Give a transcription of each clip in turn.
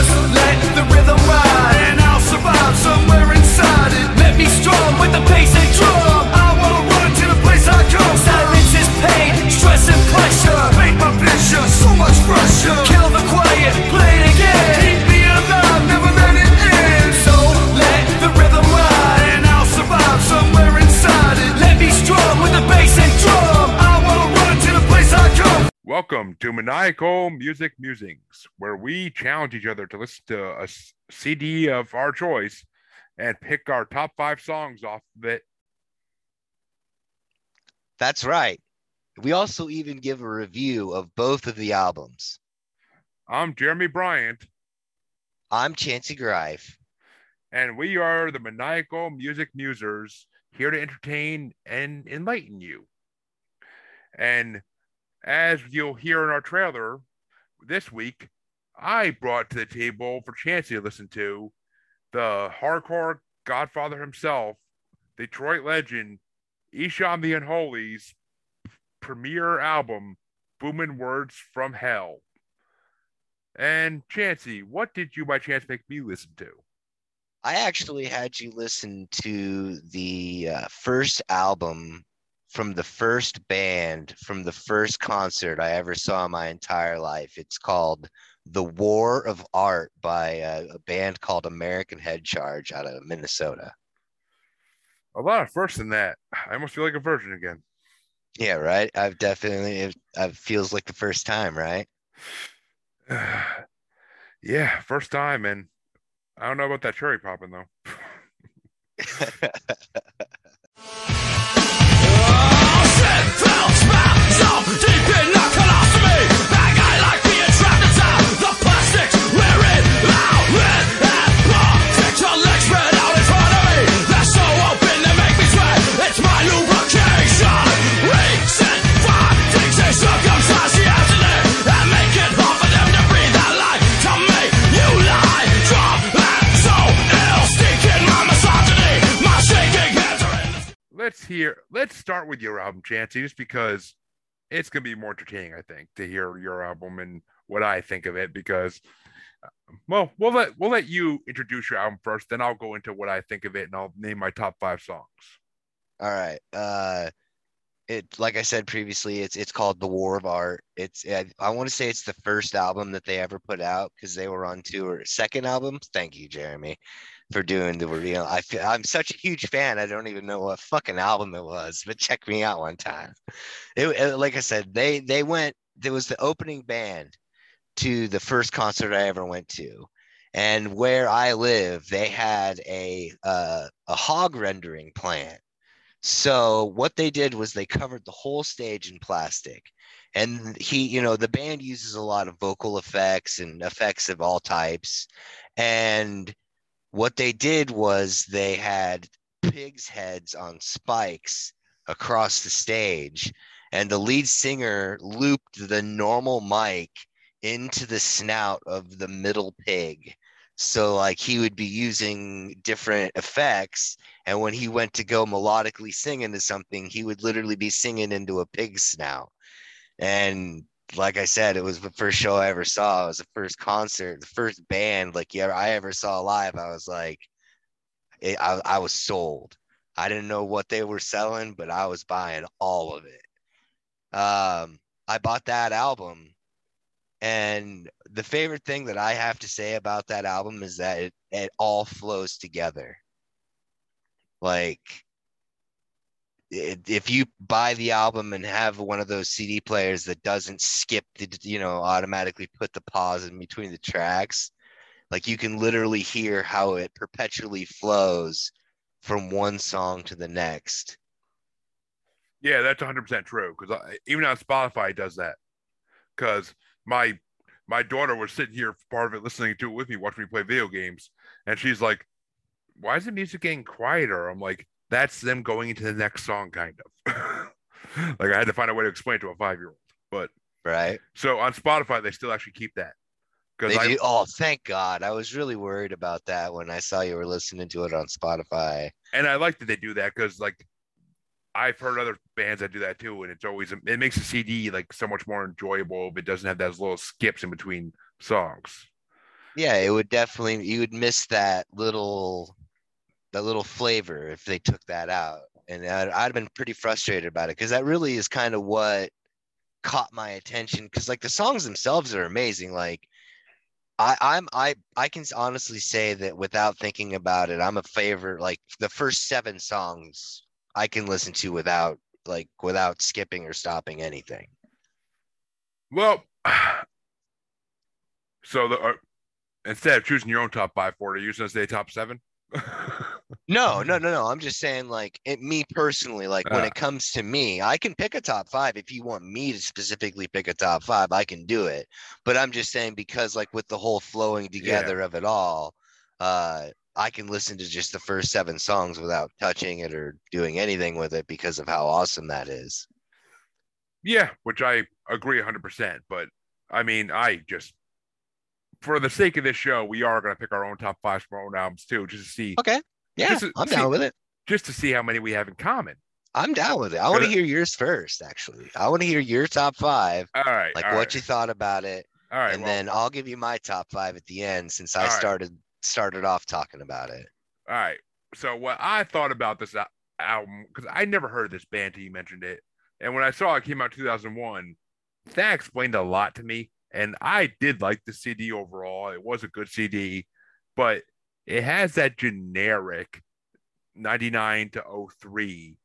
Just let Welcome to Maniacal Music Musings, where we challenge each other to listen to a CD of our choice and pick our top five songs off of it. That's right. We also even give a review of both of the albums. I'm Jeremy Bryant, I'm Chancy Grife. and we are the Maniacal Music Musers, here to entertain and enlighten you. And as you'll hear in our trailer this week, I brought to the table for Chancy to listen to the hardcore godfather himself, Detroit legend, Esham the Unholy's premiere album, Boomin' Words from Hell. And Chancy, what did you by chance make me listen to? I actually had you listen to the uh, first album from the first band from the first concert I ever saw in my entire life. It's called The War of Art by a, a band called American Head Charge out of Minnesota. A lot of firsts in that. I almost feel like a virgin again. Yeah, right. I've definitely it, it feels like the first time, right? yeah, first time, and I don't know about that cherry popping though. let's hear. Let's start with your album, Chancy, just because it's gonna be more entertaining, I think, to hear your album and what I think of it. Because, uh, well, we'll let we'll let you introduce your album first, then I'll go into what I think of it, and I'll name my top five songs. All right. Uh it like I said previously, it's it's called The War of Art. It's I, I want to say it's the first album that they ever put out because they were on tour. Second album. Thank you, Jeremy, for doing the reveal. I feel I'm such a huge fan. I don't even know what fucking album it was, but check me out one time. It, it- like I said, they they went. There was the opening band to the first concert I ever went to. And where I live, they had a uh, a hog rendering plant. So what they did was they covered the whole stage in plastic. And he, you know, the band uses a lot of vocal effects and effects of all types. And what they did was they had pigs' heads on spikes across the stage. And the lead singer looped the normal mic into the snout of the middle pig. So like he would be using different effects and when he went to go melodically sing into something, he would literally be singing into a pig's snout. And like I said, it was the first show I ever saw. It was the first concert, the first band like yeah, I ever saw live. I was like, it, I, I was sold. I didn't know what they were selling, but I was buying all of it. Um, I bought that album, and the favorite thing that I have to say about that album is that it, it all flows together. Like, if you buy the album and have one of those CD players that doesn't skip the, you know, automatically put the pause in between the tracks, like you can literally hear how it perpetually flows from one song to the next. Yeah, that's 100 percent true. Because even on Spotify, it does that. Because my my daughter was sitting here part of it, listening to it with me, watching me play video games, and she's like, "Why is the music getting quieter?" I'm like, "That's them going into the next song, kind of." like I had to find a way to explain it to a five year old. But Right? so on Spotify, they still actually keep that. They I do. Oh, thank God! I was really worried about that when I saw you were listening to it on Spotify. and I like that they do that because like I've heard other bands that do that too, and it's always it makes the CD like so much more enjoyable if it doesn't have those little skips in between songs. Yeah, it would definitely you would miss that little that little flavor if they took that out. And I'd, I'd have been pretty frustrated about it because that really is kind of what caught my attention. Because like the songs themselves are amazing. Like I, I'm I I can honestly say that without thinking about it, I'm a favorite. Like the first seven songs I can listen to without like without skipping or stopping anything. Well, so the uh, instead of choosing your own top five it, are you going to say top seven? No, no, no, no. I'm just saying, like, it, me personally, like, when Ah. it comes to me, I can pick a top five. If you want me to specifically pick a top five, I can do it. But I'm just saying, because, like, with the whole flowing together of it all, uh, I can listen to just the first seven songs without touching it or doing anything with it because of how awesome that is. Yeah, which I agree 100%. But I mean, I just, for the sake of this show, we are going to pick our own top five from our own albums too, just to see, Okay. Yeah, to- I'm see- down with it. just to see how many we have in common. I'm down with it. I want to hear yours first, actually. I want to hear your top five, All right. like all what right, you thought about it. All right. and well, then I'll give you my top five at the end since I All right. started started off talking about it. all right. So what I thought about this al- album, because I never heard of this band till you mentioned it, and when I saw it came out 2001, that explained a lot to me. And I did like the CD overall. It was a good CD, but it has that generic 99 to 03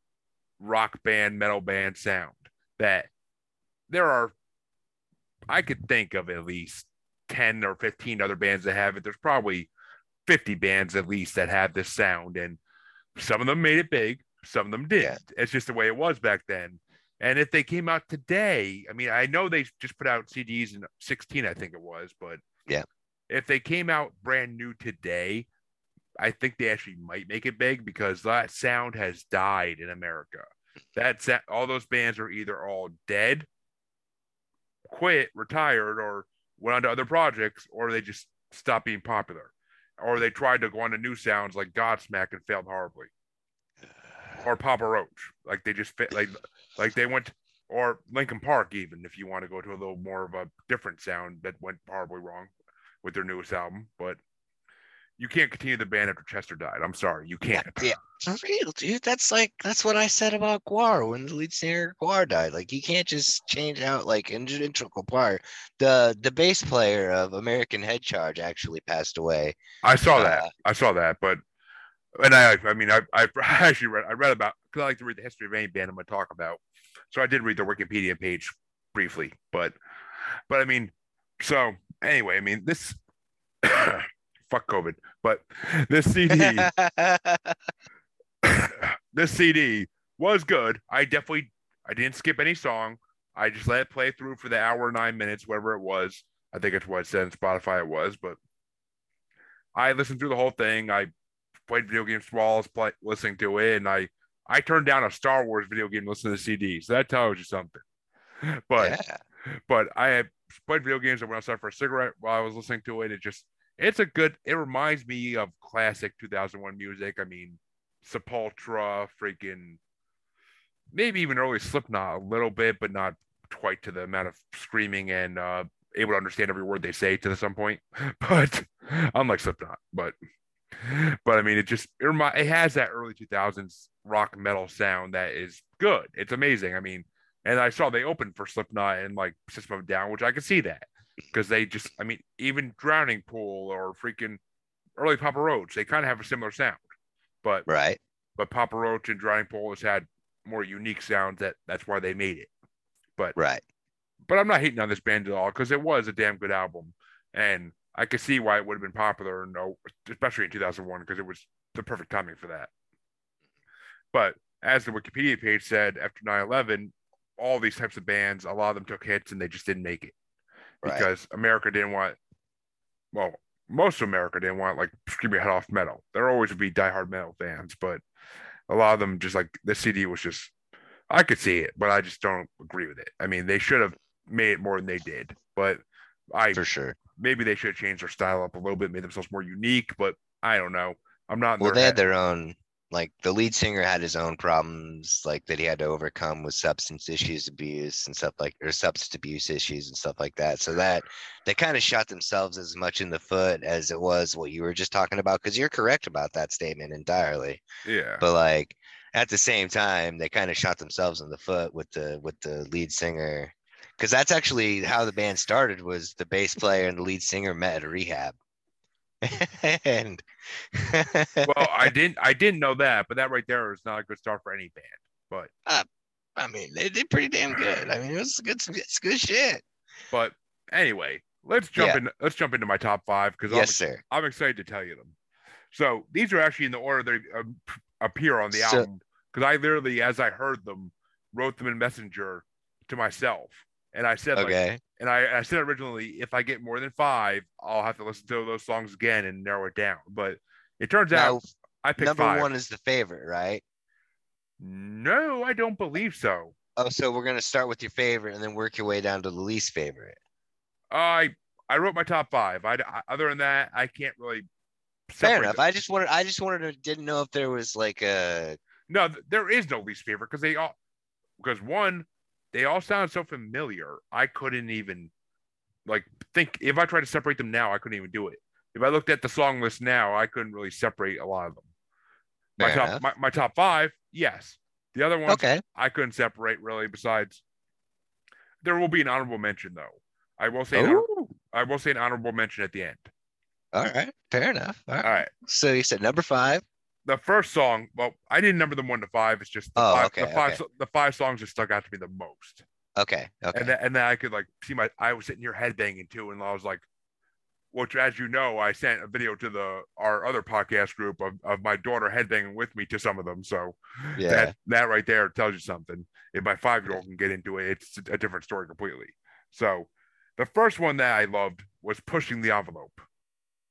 rock band, metal band sound that there are, I could think of at least 10 or 15 other bands that have it. There's probably 50 bands at least that have this sound. And some of them made it big, some of them didn't. It's just the way it was back then. And if they came out today, I mean, I know they just put out CDs in 16, I think it was, but Yeah. If they came out brand new today, I think they actually might make it big because that sound has died in America. That's that, all those bands are either all dead, quit, retired, or went on to other projects, or they just stopped being popular, or they tried to go on to new sounds like Godsmack and failed horribly, or Papa Roach, like they just fit like like they went, or Linkin Park even if you want to go to a little more of a different sound that went horribly wrong with their newest album, but you can't continue the band after Chester died. I'm sorry, you can't. Yeah. For real, dude. That's like that's what I said about Gwar when the lead singer Gwar died. Like you can't just change out like an integral part. The the bass player of American Head Charge actually passed away. I saw that. Uh, I saw that, but and I I mean I I actually read I read about because I like to read the history of any band I'm to talk about. So I did read the Wikipedia page briefly, but but I mean, so anyway, I mean this fuck COVID, but this CD this CD was good. I definitely I didn't skip any song. I just let it play through for the hour nine minutes, whatever it was. I think it's what it said on Spotify it was, but I listened through the whole thing. I played video games while I was play, listening to it, and I I turned down a Star Wars video game to listen to the CD. So that tells you something. But yeah. But I played video games. I went outside for a cigarette while I was listening to it. It just it's a good. It reminds me of classic 2001 music. I mean, Sepultura, freaking maybe even early Slipknot a little bit, but not quite to the amount of screaming and uh, able to understand every word they say to some point. But unlike Slipknot, but but I mean, it just it, remi- it has that early 2000s rock metal sound that is good. It's amazing. I mean, and I saw they opened for Slipknot and like System of a Down, which I could see that because they just, I mean, even Drowning Pool or freaking early Papa Roach, they kind of have a similar sound, but Right. but Papa Roach and Drowning Pool has had more unique sounds that that's why they made it. But Right. but I'm not hating on this band at all because it was a damn good album, and I could see why it would have been popular. No, especially in 2001 because it was the perfect timing for that. But as the Wikipedia page said, after 9/11, all these types of bands, a lot of them took hits and they just didn't make it Right. because America didn't want. Well, most of America didn't want like scream your head off metal. There always would be diehard metal fans, but a lot of them just like the CD was just. I could see it, but I just don't agree with it. I mean, they should have made it more than they did, but I For sure. maybe they should have changed their style up a little bit, made themselves more unique. But I don't know. I'm not. In Well, they had their own like the lead singer had his own problems like that he had to overcome with substance issues abuse and stuff like or substance abuse issues and stuff like that. So that they kind of shot themselves as much in the foot as it was what you were just talking about because you're correct about that statement entirely. Yeah. but like at the same time they kind of shot themselves in the foot with the with the lead singer because that's actually how the band started was the bass player and the lead singer met at a rehab and well, I didn't I didn't know that, but that right there is not a good start for any band. But I mean, they did pretty damn good. I mean, it was good. It's good shit. but anyway, let's jump Yeah. in. Let's jump into my top five because Yes, sir. I'm, I'm excited to tell you them. So these are actually in the order they um, appear on the So- album because I literally, as I heard them, wrote them in Messenger to myself, and I said like, Okay. and I, I said originally, if I get more than five, I'll have to listen to those songs again and narrow it down. But it turns Now, out I picked number five. one is the favorite, right? No, I don't believe so. Oh, so we're gonna start with your favorite and then work your way down to the least favorite. I I wrote my top five. I, I- other than that, I can't really. Fair enough. them. I just wanted. I just wanted to. Didn't know if there was like a. No, there is no least favorite because they all because one, they all sound so familiar. I couldn't even like think if I tried to separate them now, I couldn't even do it. If I looked at the song list now, I couldn't really separate a lot of them. My Fair top my, my top five, yes. The other ones Okay. I couldn't separate really. Besides, there will be an honorable mention though. I will say I will say an honorable mention at the end. All right. Fair enough. All right. All right. So you said number five. The first song, well, I didn't number them one to five. It's just the Oh, five, okay, the five, okay. the five songs that stuck out to me the most. Okay. Okay. And then, and then I could like see my, I was sitting here headbanging too, and I was like, which as you know, I sent a video to the our other podcast group of, of my daughter headbanging with me to some of them. So yeah. that that right there tells you something. If my five year old can get into it, it's a different story completely. So the first one that I loved was pushing the envelope.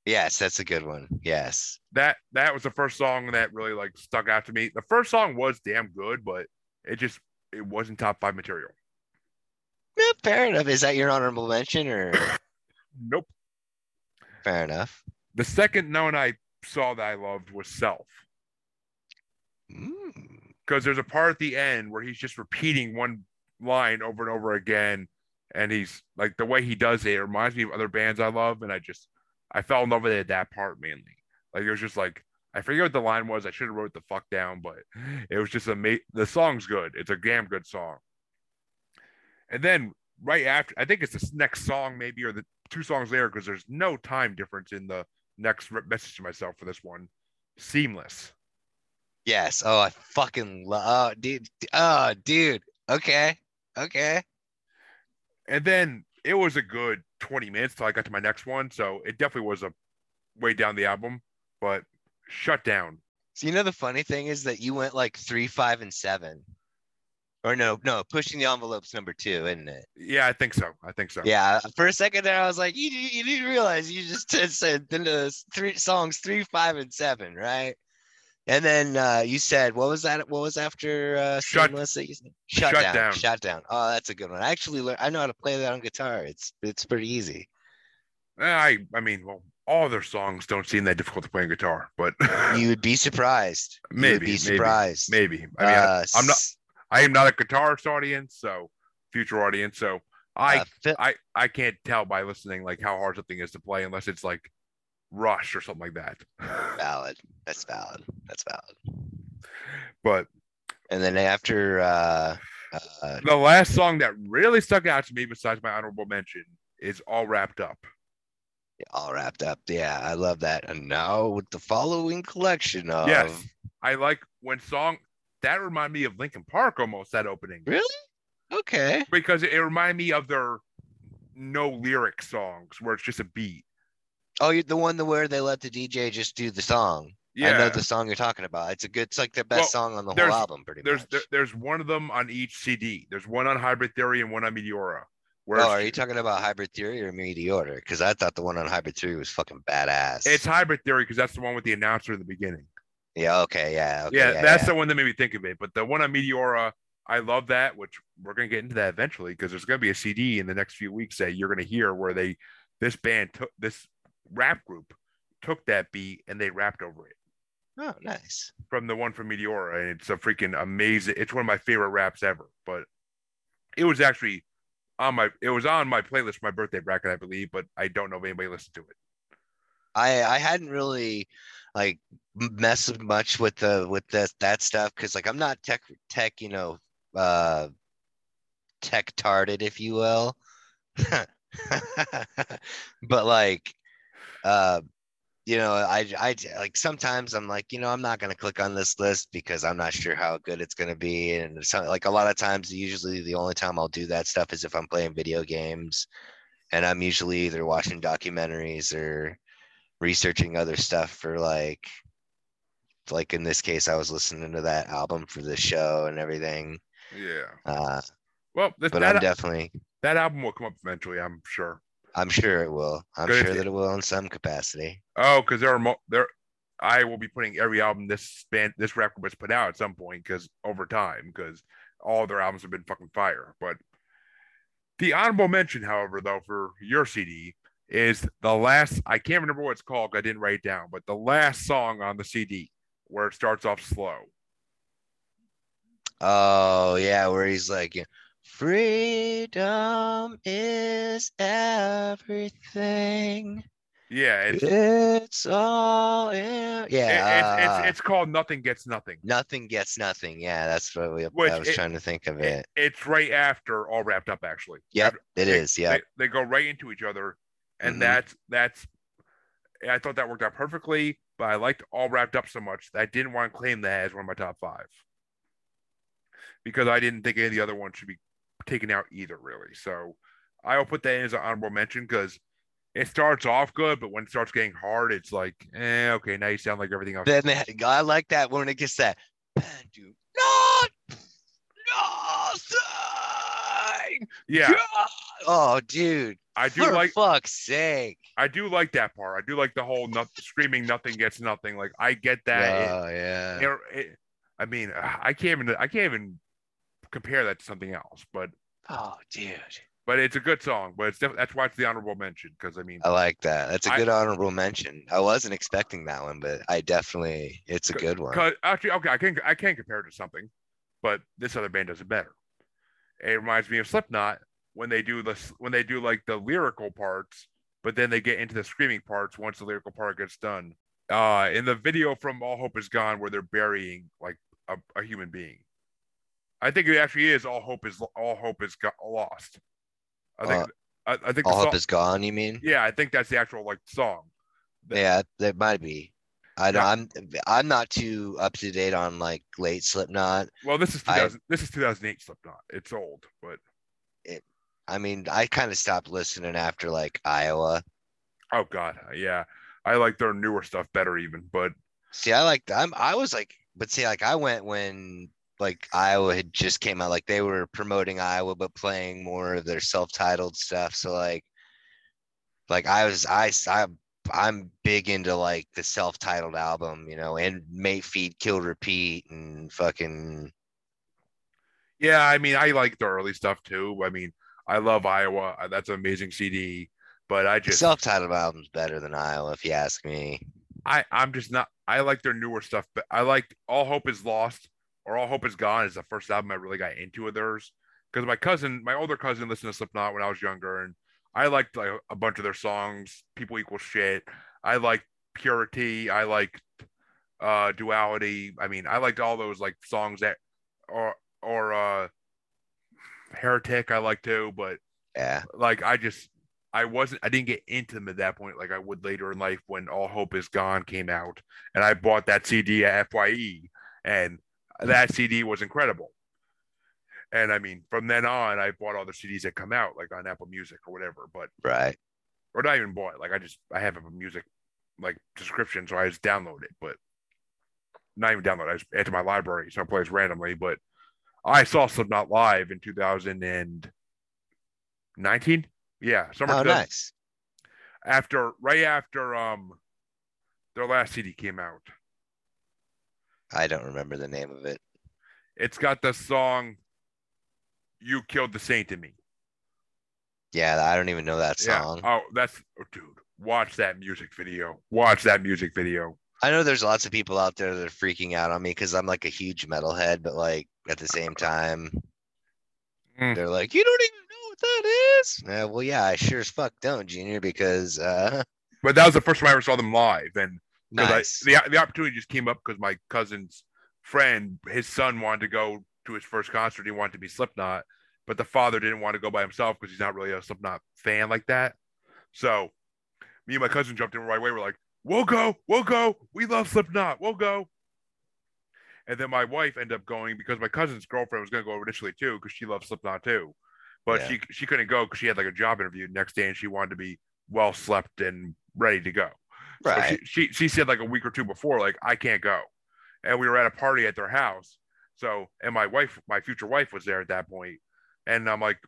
Yes, that's a good one. Yes. that that was the first song that really like stuck out to me. The first song was damn good, but it just it wasn't top five material. Yeah, fair enough. Is that your honorable mention or Nope. fair enough? The second known I saw that I loved was Self. Mm. Because there's a part at the end where he's just repeating one line over and over again. And he's like the way he does it, it reminds me of other bands I love. And I just I fell in love with it at that part mainly. Like it was just like I forget what the line was. I should have wrote the fuck down, but it was just amazing. The song's good. It's a damn good song. And then right after, I think it's the next song, maybe, or the two songs later, because there's no time difference in the next message to myself for this one. Seamless. Yes. Oh, I fucking love. Oh, dude. Oh, dude. Okay. Okay. And then it was a good 20 minutes till I got to my next one. So it definitely was a way down the album, but shut down. So you know the funny thing is that you went like three, five, and seven. Or no, no, pushing the envelopes number two, isn't it? Yeah, I think so. I think so. Yeah. For a second there, I was like, you you didn't realize you just said- three songs three, five, and seven, right? And then uh, you said what was that? What was after uh, Shut- Seamless that you said? Shut, Shut down. Down. Shut down. Oh, that's a good one. I actually learned. I know how to play that on guitar. It's it's pretty easy. Eh, I I mean, well, all their songs don't seem that difficult to play on guitar, but You would be surprised. you would Maybe, be surprised. maybe. I mean, Uh, I, am not. I am not a guitarist audience, so future audience. So I uh, I I can't tell by listening like how hard something is to play unless it's like Rush or something like that. valid. That's valid. That's valid. but And then after uh, uh the last song that really stuck out to me, besides my honorable mention, is "All Wrapped Up." all wrapped up. Yeah, I love that. And now with the following collection of Yes, I like when song that remind me of Linkin Park almost that opening Really? Okay. because it, it reminded me of their no lyric songs where it's just a beat. Oh, you're the one the where they let the DJ just do the song. Yeah, I know the song you're talking about. It's a good it's like the best Well, song on the whole album, pretty there's much. there, there's one of them on each CD. There's one on Hybrid Theory and one on Meteora. Where oh, are you talking about Hybrid Theory or Meteor? Because I thought the one on Hybrid Theory was fucking badass. it's Hybrid Theory because that's the one with the announcer in the beginning. yeah, okay, yeah, okay, yeah, that's yeah. the one that made me think of it. But the one on Meteora, I love that, which we're gonna get into that eventually because there's gonna be a CD in the next few weeks that you're gonna hear where they this band took this rap group took that beat and they rapped over it. Oh, nice. from the one from Meteora, and it's a freaking amazing. It's one of my favorite raps ever. But it was actually on my it was on my playlist for my birthday bracket, I believe, but I don't know if anybody listened to it. I I hadn't really like messed much with the with the, that stuff because like I'm not tech tech you know uh tech tarded if you will, but like uh you know I I like sometimes I'm like you know I'm not gonna click on this list because I'm not sure how good it's gonna be and so like a lot of times usually the only time I'll do that stuff is if I'm playing video games and I'm usually either watching documentaries or researching other stuff for like like in this case i was listening to that album for the show and everything Yeah. uh Well, this, but that i'm definitely that album will come up eventually, I'm sure. I'm sure it will i'm sure that it will in some capacity Oh, because there are mo- there. I will be putting every album this band this rap was put out at some point because over time because all their albums have been fucking fire. But the honorable mention, however, though for your CD is the last. I can't remember what it's called. I didn't write it down, but the last song on the CD where it starts off slow. oh yeah where he's like freedom is everything Yeah, it's it's all in... yeah it's, uh, it's it's called Nothing Gets Nothing. nothing gets nothing yeah that's what we, Which i was it- trying to think of It, it it's right after all wrapped up actually. yep it they, is yeah They, they go right into each other, and Mhm. that's that's. I thought that worked out perfectly, but I liked all wrapped up so much that I didn't want to claim that as one of my top five because I didn't think any of the other ones should be taken out either, really. So I will put that in as an honorable mention because it starts off good, but when it starts getting hard, it's like, eh, okay, now you sound like everything else. Then they, I like that when it gets that. Do not nothing. yeah, Oh, dude. I do for like fuck's sake. I do like that part. I do like the whole not, screaming nothing gets nothing. Like I get that. It- Oh yeah. it- it- I mean, I can't even I can't even compare that to something else. But Oh, dude. but it's a good song. But it's def- that's why it's the honorable mention because I mean, I like that. That's a I- good honorable mention. I wasn't expecting that one, but I definitely it's a good one. actually okay, I can I can compare it to something, but this other band does it better. It reminds me of Slipknot when they do this when they do like the lyrical parts, but then they get into the screaming parts once the lyrical part gets done. Uh, in the video from All Hope Is Gone, where they're burying like a, a human being, I think it actually is All Hope Is All Hope Is Go- Lost. I think uh, I, I think the All hope song- is gone, you mean? yeah, I think that's the actual like song. that- Yeah, that might be. I know Yeah. I'm I'm not too up to date on like late Slipknot. Well, this is I- 2000, this is 2008 Slipknot. It's old, but it. I mean, I kind of stopped listening after like Iowa. Oh God, yeah. I like their newer stuff better even, but See, I like I'm I was like, but see, like I went when like Iowa had just came out, like they were promoting Iowa but playing more of their self-titled stuff. So like, like I was I I I'm big into like the self-titled album, you know, and Mate Feed Kill Repeat and fucking yeah, I mean, I like the early stuff too. I mean, I love Iowa. That's an amazing CD, but I just self-titled album's better than Iowa, if you ask me. I I'm just not I like their newer stuff, but I like All Hope Is Lost or All Hope Is Gone is the first album I really got into of theirs because my cousin, my older cousin, listened to Slipknot when I was younger, and I liked like a bunch of their songs. People equal shit. I liked Purity. I liked uh Duality. I mean, I liked all those like songs that or or uh Heretic. I like too, but Yeah. like I just I wasn't I didn't get into them at that point like I would later in life when All Hope Is Gone came out and I bought that CD at FYE and that CD was incredible. And I mean from then on I bought all the CDs that come out like on Apple Music or whatever, but Right. or not even bought like I just I have a music like subscription so I just download it, but not even download I just add to my library so it randomly, but I saw Slipknot live in 2019. Yeah, summer Oh, 2000 nice. after right after um their last CD came out. I don't remember the name of it. It's got the song "You Killed the Saint in Me." Yeah, I don't even know that song. Yeah. Oh, that's oh, dude. Watch that music video. Watch that music video. I know there's lots of people out there that are freaking out on me because I'm like a huge metalhead, but like at the same time, Mm. they're like, you don't even know what that is. Uh, well, yeah, I sure as fuck don't, Junior, because uh, But that was the first time I ever saw them live, and 'cause I- the the opportunity just came up because my cousin's friend, his son wanted to go to his first concert. He wanted to be Slipknot, but the father didn't want to go by himself because he's not really a Slipknot fan like that. So me and my cousin jumped in right away. We're like, "We'll go, we'll go. We love Slipknot. We'll go." And then my wife ended up going because my cousin's girlfriend was going to go initially too because she loves Slipknot too, but Yeah. she she couldn't go because she had like a job interview next day and she wanted to be well slept and ready to go. Right. she, she she said like a week or two before, like I can't go, and we were at a party at their house. So and my wife, my future wife, was there at that point, and I'm like,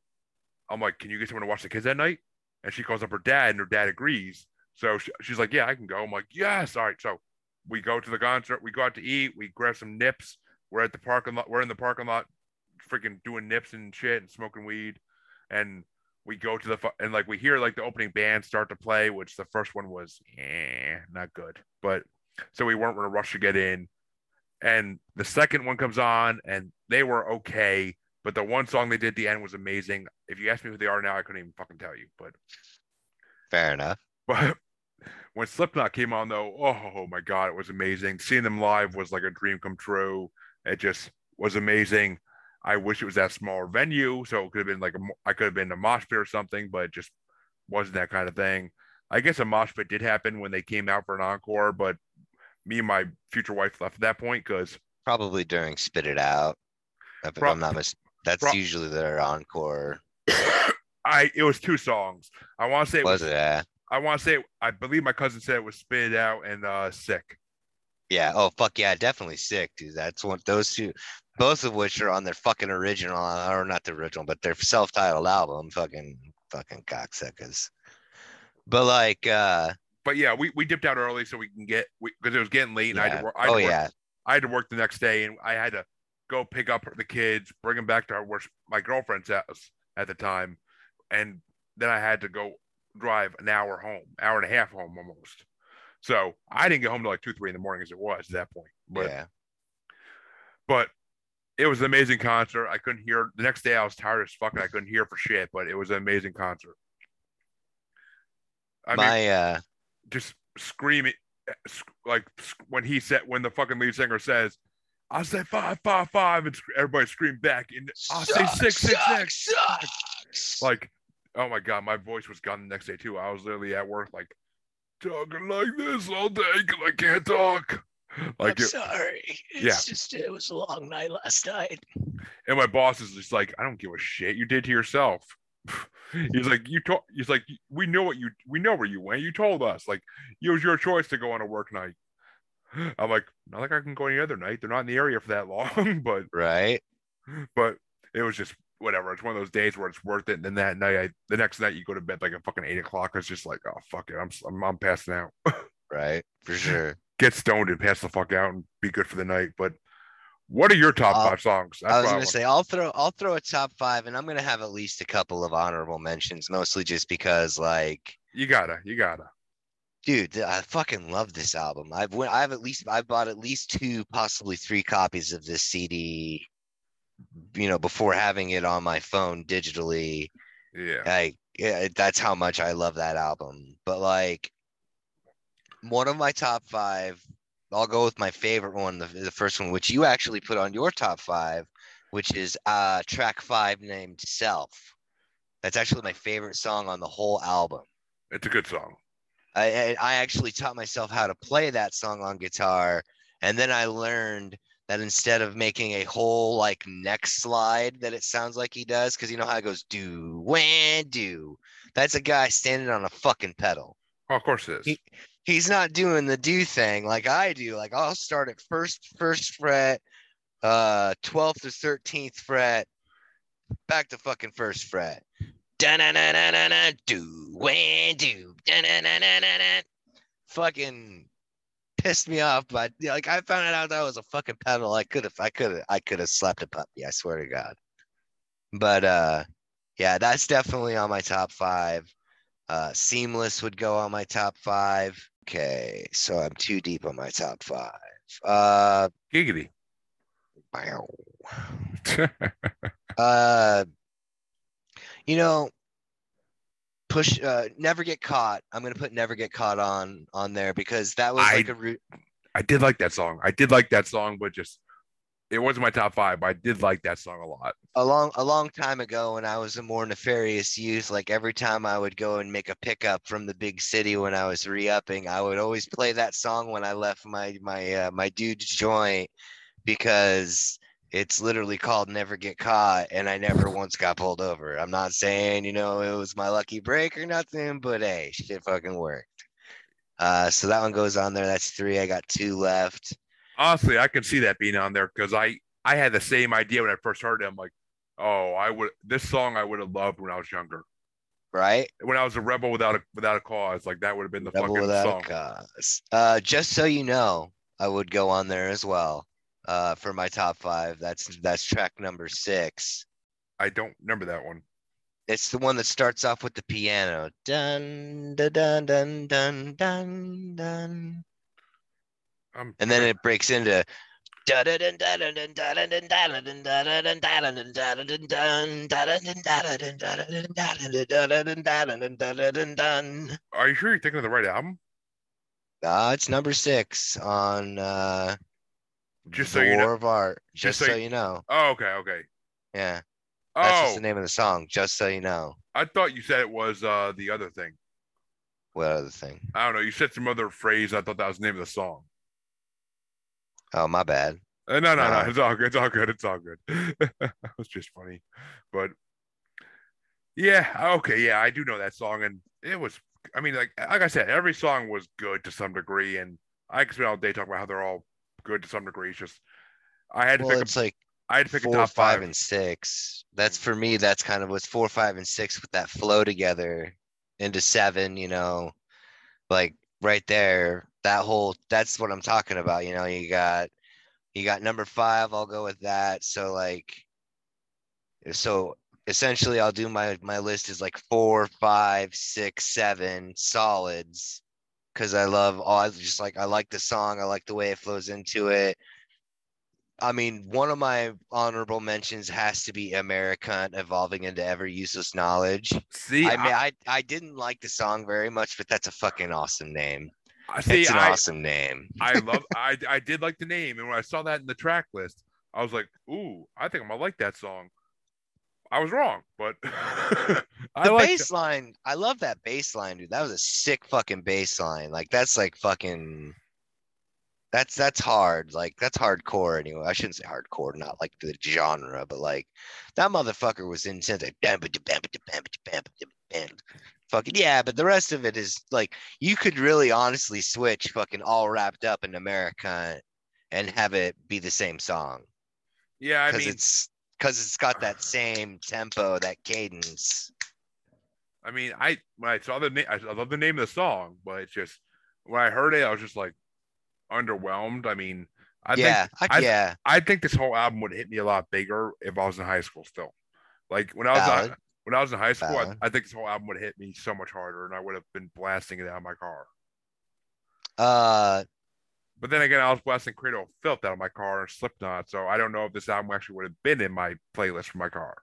I'm like, can you get someone to watch the kids that night? And she calls up her dad, and her dad agrees. So she, she's like, yeah, I can go. I'm like, yes, all right. So we go to the concert, we go out to eat, we grab some nips. We're at the parking lot. We're in the parking lot, freaking doing nips and shit and smoking weed, and we go to the fu- and like we hear like the opening band start to play, which the first one was eh, not good, but so we weren't in a rush to get in. And the second one comes on, and they were okay, but the one song they did at the end was amazing. If you ask me who they are now, I couldn't even fucking tell you. But Fair enough. but when Slipknot came on, though, oh my god, it was amazing. Seeing them live was like a dream come true. It just was amazing. I wish it was that smaller venue, so it could have been like a, I could have been a mosh pit or something, but it just wasn't that kind of thing. I guess a mosh pit did happen when they came out for an encore, but me and my future wife left at that point because Probably during Spit It Out. If I'm not mis- that's usually their encore. I it was two songs. I want to say it was, Was it? Yeah. I want to say I believe my cousin said it was Spit It Out and uh Sick. Yeah. Oh fuck yeah, definitely sick, dude. That's one those two both of which are on their fucking original or not the original, but their self-titled album. Fucking fucking cocksuckers. But like uh But yeah, we, we dipped out early so we can get because it was getting late and I had to work. I had oh to work yeah. I had to work the next day and I had to go pick up the kids, bring them back to our, my girlfriend's house at the time, and then I had to go drive an hour home, hour and a half home almost. So I didn't get home till like two, three in the morning as it was at that point. But yeah. but it was an amazing concert. I couldn't hear the next day. I was tired as fuck and I couldn't hear for shit. But it was an amazing concert. I mean, My uh just screaming sc- like when he said when the fucking lead singer says i say five five five and everybody screamed back and i say six six six sucks. like oh my god my voice was gone the next day too i was literally at work like talking like this all day because i can't talk like I'm it, sorry. It's yeah. just it was a long night last night. and my boss is just like i don't give a shit you did to yourself he's like you told he's like we know what you we know where you went you told us like it was your choice to go on a work night i'm like not like i can go any other night they're not in the area for that long but Right? but it was just whatever it's one of those days where it's worth it and then that night I, the next night you go to bed like at fucking eight o'clock it's just like oh fuck it i'm i'm, I'm passing out Right. For sure. get stoned and pass the fuck out and be good for the night but what are your top Uh, five songs That's I was gonna say I'll throw I'll throw a top five, and I'm gonna have at least a couple of honorable mentions, mostly just because like, you gotta you gotta dude, I fucking love this album. I've went, I've at least I've bought at least two, possibly three copies of this CD. You know, before having it on my phone digitally, yeah like yeah, that's how much I love that album. But like, one of my top five, I'll go with my favorite one, the, the first one, which you actually put on your top five, which is uh track five named Self. That's actually my favorite song on the whole album. it's a good song I, I I actually taught myself how to play that song on guitar, and then I learned that instead of making a whole like neck slide that it sounds like he does, because you know how it goes do when do. That's a guy standing on a fucking pedal. oh, of course it is He- He's not doing the do thing like I do. Like I'll start at first first fret, uh, twelfth or thirteenth fret, back to fucking first fret. Da-na-na-na-na-na, do when do. Da-na-na-na-na-na. Fucking pissed me off, but you know, like I found out that was a fucking pedal. I could have, I could have, I could have slapped a puppy. I swear to God. But uh, yeah, that's definitely on my top five. Uh, Seamless would go on my top five. Okay, so I'm too deep on my top five. Uh, Giggity. wow. uh, you know, push. Uh, never get caught. I'm gonna put never get caught on on there because that was I- like a root. I did like that song. I did like that song, but just it wasn't my top five. But I did like that song a lot. a long a long time ago when I was a more nefarious youth, like every time I would go and make a pickup from the big city when I was re-upping, I would always play that song when I left my my uh, my dude's joint because it's literally called Never Get Caught and I never once got pulled over. I'm not saying, you know, it was my lucky break or nothing, but hey, shit fucking worked. Uh so that one goes on there. That's three. I got two left. Honestly, I can see that being on there because I I had the same idea when I first heard it. I'm like, oh, I would this song I would have loved when I was younger. Right? When I was a rebel without a without a cause, like that would have been the Rebel fucking without song. a cause. Uh, just so you know, I would go on there as well. Uh, for my top five. That's that's track number six. I don't remember that one. It's the one that starts off with the piano. Dun dun dun dun dun dun dun. Um, And then it breaks into uh, are you sure you're thinking of the right album? it's number six on uh Just so you know- War of Art. Just, just so so you- know. Oh, okay, okay. Yeah. That's just Oh, the name of the song, just so you know. I thought you said it was uh the other thing. What other thing? I don't know. You said some other phrase. I thought that was the name of the song. Oh, my bad. Uh, no, no, Uh, no. It's all good. It's all good. It's all good. it was just funny, but yeah, okay, yeah, I do know that song, and it was. I mean, like like I said, every song was good to some degree, and I could spend all day talking about how they're all good to some degree. It's just I had to Well, pick. it's A, like I had to pick four, a top five, five. and six. That's for me. That's kind of what's four, five, and six with that flow together into seven. You know, like right there. That whole. That's what I'm talking about. You know, you got, you got number five. I'll go with that. So like, so essentially, I'll do my my list is like four, five, six, seven solids. Cause I love all. I just like I like the song. I like the way it flows into it. I mean, one of my honorable mentions has to be American evolving into ever useless knowledge. See, I mean, I, I, I didn't like the song very much, but that's a fucking awesome name. I see. it's an I, awesome name. I love. I I did like the name, and when I saw that in the track list, I was like, "Ooh, I think I'm gonna like that song." I was wrong, but I The like. bass line, I love that bass line, dude. That was a sick fucking bass line. Like that's like fucking that's that's hard. Like that's hardcore anyway. I shouldn't say hardcore, not like the genre, but like that motherfucker was intense. Like. Fucking yeah, but the rest of it is like you could really honestly switch fucking all wrapped up in America and have it be the same song Yeah, I because mean, it's because it's got that same tempo, that cadence. I mean, I when I saw the name, I love the name of the song, but it's just when I heard it, I was just like underwhelmed. I mean, I yeah, think I, yeah. I think this whole album would hit me a lot bigger if I was in high school still. Like when I was when I was in high school, I, I think this whole album would hit me so much harder, and I would have been blasting it out of my car. Uh, But then again, I was blasting Cradle Filth out of my car and Slipknot, so I don't know if this album actually would have been in my playlist for my car.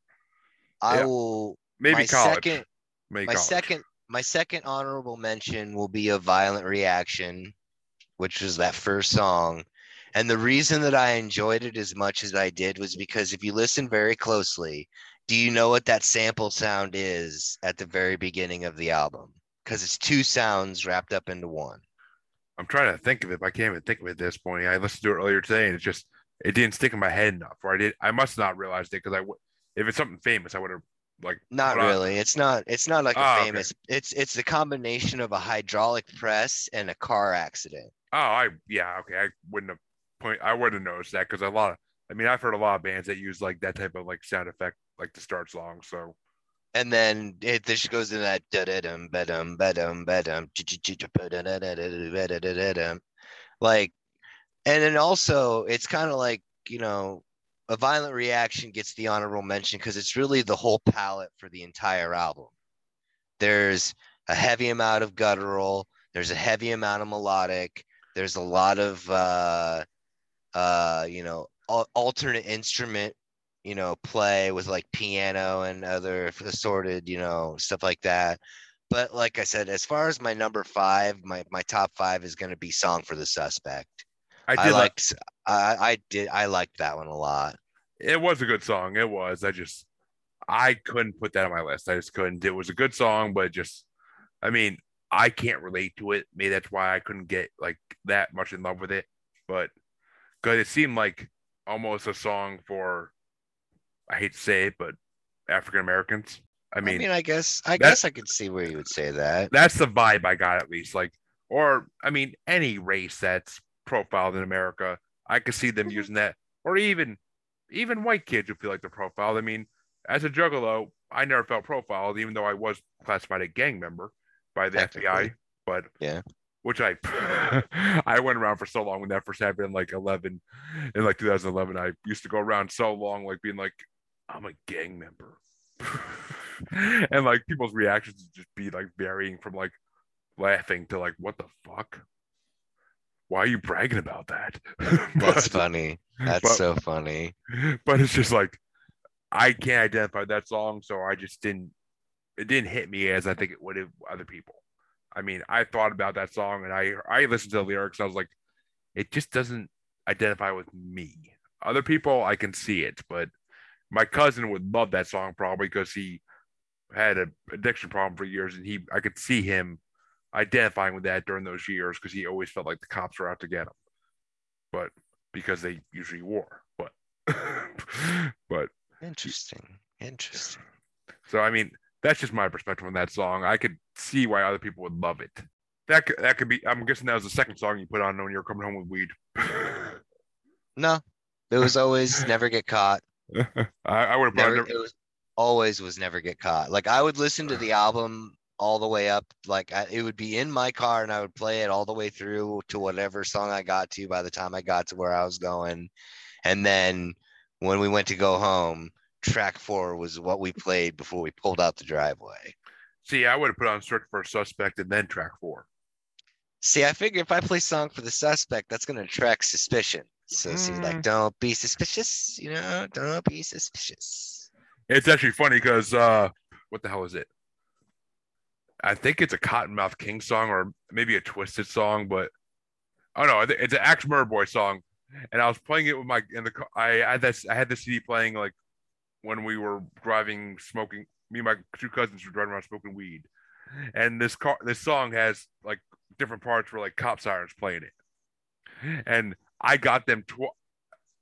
I Yeah. will. Maybe my college. second, Maybe my college. second, my second honorable mention will be a violent reaction, which was that first song. And the reason that I enjoyed it as much as I did was because if you listen very closely, do you know what that sample sound is at the very beginning of the album? Because it's two sounds wrapped up into one. I'm trying to think of it, but I can't even think of it at this point. I listened to it earlier today, and it just it didn't stick in my head enough. Or I did, I must not realized it because I, w- if it's something famous, I would have like Not put on- really. It's not. It's not like a Ah, okay. famous. It's it's the combination of a hydraulic press and a car accident. Oh, I yeah, okay. I wouldn't have point. I wouldn't have noticed that because a lot of. I mean, I've heard a lot of bands that use like that type of like sound effect, like to start songs. So and then it just goes into that da-da-dum, ba-dum, ba-dum, ba-dum, da da da da da da da da da dum, like. And then also, it's kind of like you know, a violent reaction gets the honorable mention because it's really the whole palette for the entire album. There's a heavy amount of guttural. There's a heavy amount of melodic. There's a lot of, you know, alternate instrument you know, play with like piano and other assorted, you know, stuff like that. But like I said, as far as my number five, my my top five is going to be "Song for the Suspect." I I, did like liked, I I did, I liked that one a lot. it was a good song. It was. I just I couldn't put that on my list. I just couldn't. It was a good song, but just I mean, I can't relate to it. Maybe that's why I couldn't get like that much in love with it. But because it seemed like almost a song for I hate to say it, but African Americans. I mean, I mean, I guess I guess I could see where you would say that. that's the vibe I got at least. Like, or I mean, any race that's profiled in America, I could see them mm-hmm. using that, or even even white kids who feel like they're profiled. I mean, as a juggalo, I never felt profiled, even though I was classified a gang member by the FBI. But Yeah. which I I went around for so long when that first happened, in like eleven, in like 2011. I used to go around so long, like being like, I'm a gang member. and like people's reactions would just be like varying from like laughing to like what the fuck why are you bragging about that That's funny. That's but- so funny. but it's just like i can't identify that song so i just didn't it didn't hit me as i think it would have other people i mean i thought about that song and i i listened to the lyrics and i was like it just doesn't identify with me other people i can see it but my cousin would love that song probably because he had an addiction problem for years and he i could see him identifying with that during those years because he always felt like the cops were out to get him but because they usually were but but Interesting. Interesting. so I mean, that's just my perspective on that song. I could see why other people would love it. That could, that could be. I'm guessing that was the second song you put on when you were coming home with weed. No, it was always never get caught. I, I would have. Never, it was always was never get caught. Like I would listen to the album all the way up. Like I, it would be in my car and I would play it all the way through to whatever song I got to by the time I got to where I was going. And then when we went to go home, track four was what we played before we pulled out the driveway. See, I would have put on "Search for a Suspect" and then track four. See, I figure if I play song for the suspect, that's gonna attract suspicion. So see, like, Mm. don't be suspicious, you know, don't be suspicious. It's actually funny because uh, what the hell is it? I think it's a Cottonmouth King song or maybe a Twiztid song, but oh no, I thi- it's an Axe Murder Boy song. And I was playing it with my in the car. I had this I had the CD playing like when we were driving, smoking. Me and my two cousins were driving around smoking weed, and this car this song has like different parts where like cop sirens playing it, and I got them tw-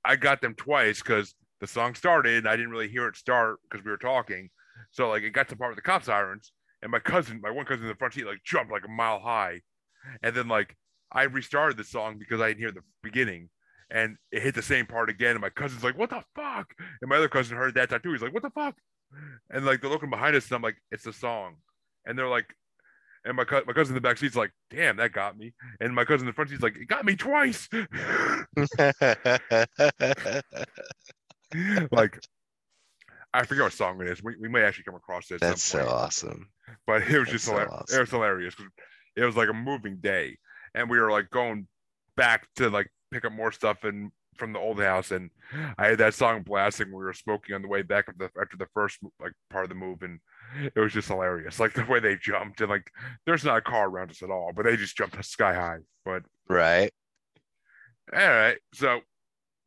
I got them twice because the song started and I didn't really hear it start because we were talking. So like it got to the part with the cop sirens and my cousin, my one cousin in the front seat, like jumped like a mile high. And then like I restarted the song because I didn't hear the beginning and it hit the same part again. And my cousin's like, what the fuck? And my other cousin heard that time too. He's like, what the fuck? And like they're looking behind us and I'm like, it's the song. And they're like, and my, co- my cousin in the back seat's like, damn, that got me. And my cousin in the front seat's like, it got me twice. like I forget what song it is. We, we may actually come across it. That's so awesome. But it was that's just so hilarious. awesome. It was hilarious it was like a moving day, and we were like going back to like pick up more stuff and from the old house, and I had that song blasting. We were smoking on the way back after the, after the first like part of the move, and it was just hilarious. Like the way they jumped, and like there's not a car around us at all, but they just jumped sky high. But Right. all right, so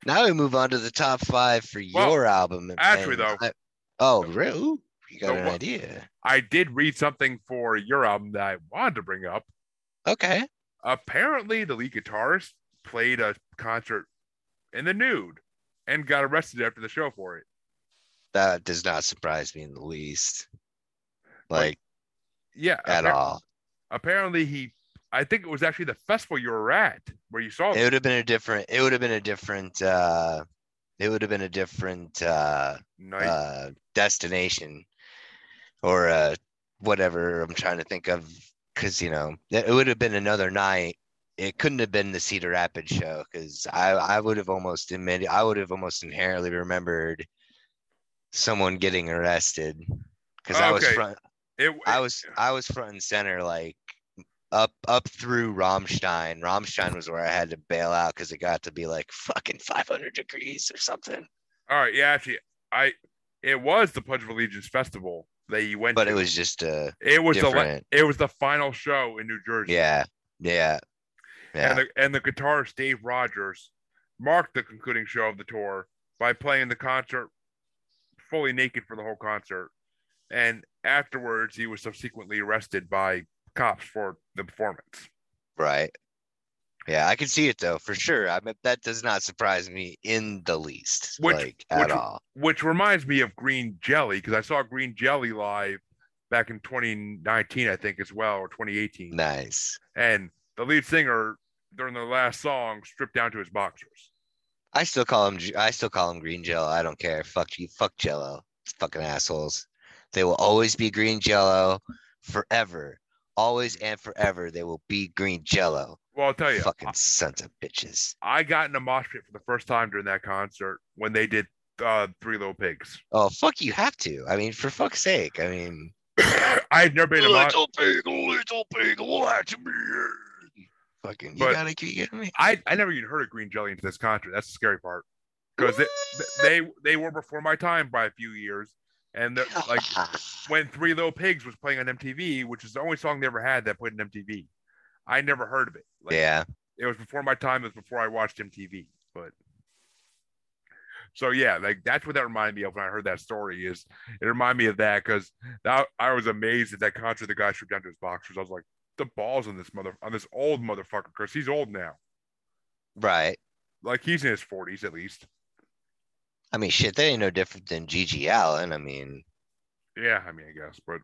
Now we move on to the top five for Well, your album. actually, and though- I- oh, really? Ooh, You got So an idea? I did read something for your album that I wanted to bring up. Okay. apparently the lead guitarist played a concert in the nude and got arrested after the show for it. That does not surprise me in the least. Like Yeah, at all. Apparently he, I think it was actually the festival you were at where you saw It would have been a different. It would have been a different. uh It would have been a different uh, night. uh destination, or uh whatever I'm trying to think of. Because you know it would have been another night. It couldn't have been the Cedar Rapids show because I I would have almost admitted I would have almost inherently remembered someone getting arrested because I was Okay. front it, I was I was front and center like up up through Rammstein. Rammstein was where I had to bail out because it got to be like fucking 500 degrees or something. All right, yeah, actually, I it was the Pledge of Allegiance festival that you went But to. it was just uh it was the it was the final show in New Jersey. yeah, yeah, yeah. And the and the guitarist Dave Rogers marked the concluding show of the tour by playing the concert fully naked for the whole concert. And afterwards, he was subsequently arrested by cops for the performance. Right. Yeah, I can see it though, for sure. I mean, that does not surprise me in the least, Which- like at which- all. which reminds me of Green Jelly because I saw Green Jelly live back in 2019, I think, as well, or 2018. Nice. And the lead singer during the last song stripped down to his boxers. I still call him. I still call him Green Jello. I don't care. Fuck you. Fuck Jello. Fucking assholes. They will always be Green Jello, forever. Always and forever. They will be Green Jello. Well, I'll tell you, Fucking sons of bitches. I got in a mosh pit for the first time during that concert when they did uh, Three Little Pigs. Oh fuck! You have to. I mean, for fuck's sake. I mean, I had never been in a mosh. Little pig, little pig, watch me. Fucking, you But- gotta keep getting me. I, I never even heard of Green Jelly until this concert. That's the scary part because they they were before my time by a few years, and like when Three Little Pigs was playing on MTV, which is the only song they ever had that played on MTV. I never heard of it. Like, yeah. it was before my time. It was before I watched MTV. But so yeah, like that's what that reminded me of when I heard that story. Is it reminded me of that because that I was amazed at that concert. The guy stripped down to his boxers. I was like, the balls on this mother on this old motherfucker because he's old now. Right. Like he's in his forties at least. I mean, shit. They ain't no different than GG Allin. I mean, Yeah, I mean, I guess, but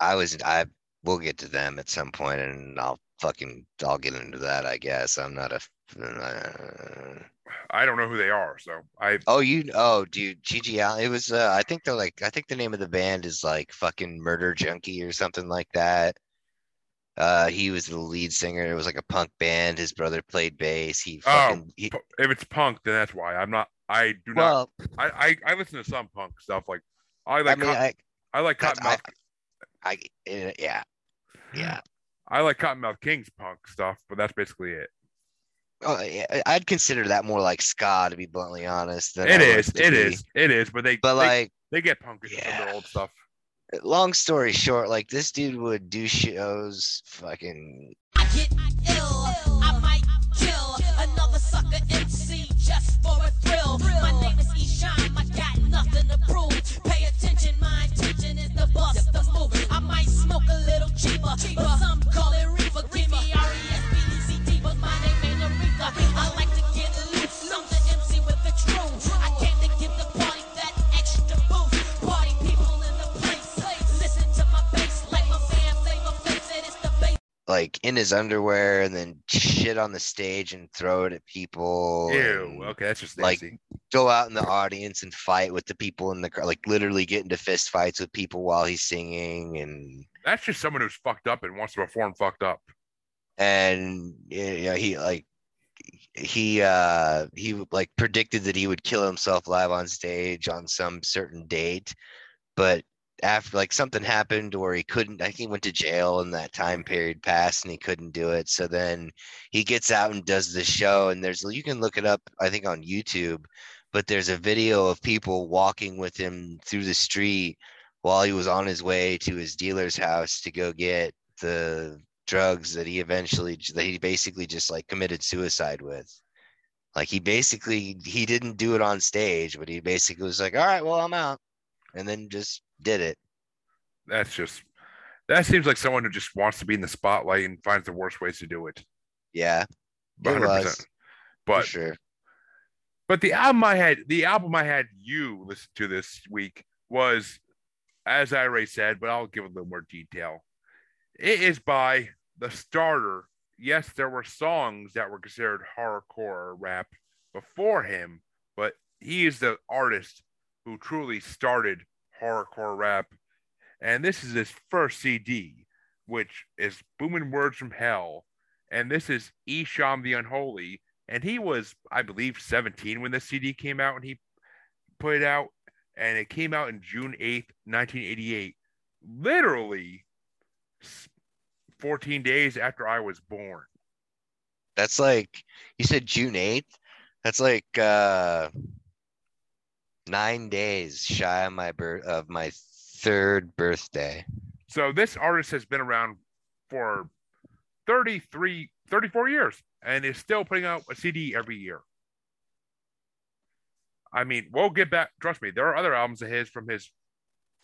I was. I. We'll get to them at some point, and I'll fucking. I'll get into that. I guess I'm not a. Uh, I don't know who they are. So I oh, you. Oh, dude. GG Allin. It was. Uh, I think they're like. I think the name of the band is like fucking Murder Junkie or something like that. Uh, he was the lead singer. It was like a punk band. His brother played bass. He Oh, fucking. he, if it's punk, then that's why I'm not. I do not. I, I I listen to some punk stuff. Like I I like mean, Cotton- I. I like Cottonmouth. I. I. Yeah. Yeah. I like Cottonmouth Kings punk stuff, but that's basically it. Oh, yeah, I'd consider that more like ska, to be bluntly honest. than It I would is, to it be- is, it is. But they But they, like, they get punkish with some of their old stuff. long story short, like this dude would do shows, fucking I get ill, I might kill another sucker MC just for a thrill. My name is Esham, I got nothing to prove. Pay attention, my intention is to bust the move. I might smoke a little cheaper, but some in his underwear and then shit on the stage and throw it at people. Ew. Okay, that's just like- nasty. Go out in the audience and fight with the people in the crowd, like literally get into fist fights with people while he's singing and That's just someone who's fucked up and wants to perform fucked up. and yeah, he like he uh he like predicted that he would kill himself live on stage on some certain date but after like something happened or he couldn't i think he went to jail and that time period passed and he couldn't do it. So then he gets out and does the show and there's you can look it up i think on youtube but there's a video of people walking with him through the street while he was on his way to his dealer's house to go get the drugs that he eventually that he basically just like committed suicide with. Like he basically he didn't do it on stage but he basically was like all right well i'm out. And then just did it That's just that seems like someone who just wants to be in the spotlight and finds the worst ways to do it. yeah it 100%. was But sure But the album I had, the album I had you listen to this week was, as I already said, but I'll give a little more detail. It is by the starter. Yes, there were songs that were considered horrorcore rap before him, but he is the artist who truly started horrorcore rap. And this is his first CD, which is Boomin' Words from Hell. And this is Esham the Unholy, and he was i believe 17 when the cd came out and he put it out and it came out in june 8th 1988 literally 14 days after I was born. That's like you said June 8th. That's like uh nine days shy of my birth of my third birthday. So this artist has been around for 33, 34 years and is still putting out a CD every year. I mean, we'll get back. Trust me, there are other albums of his from his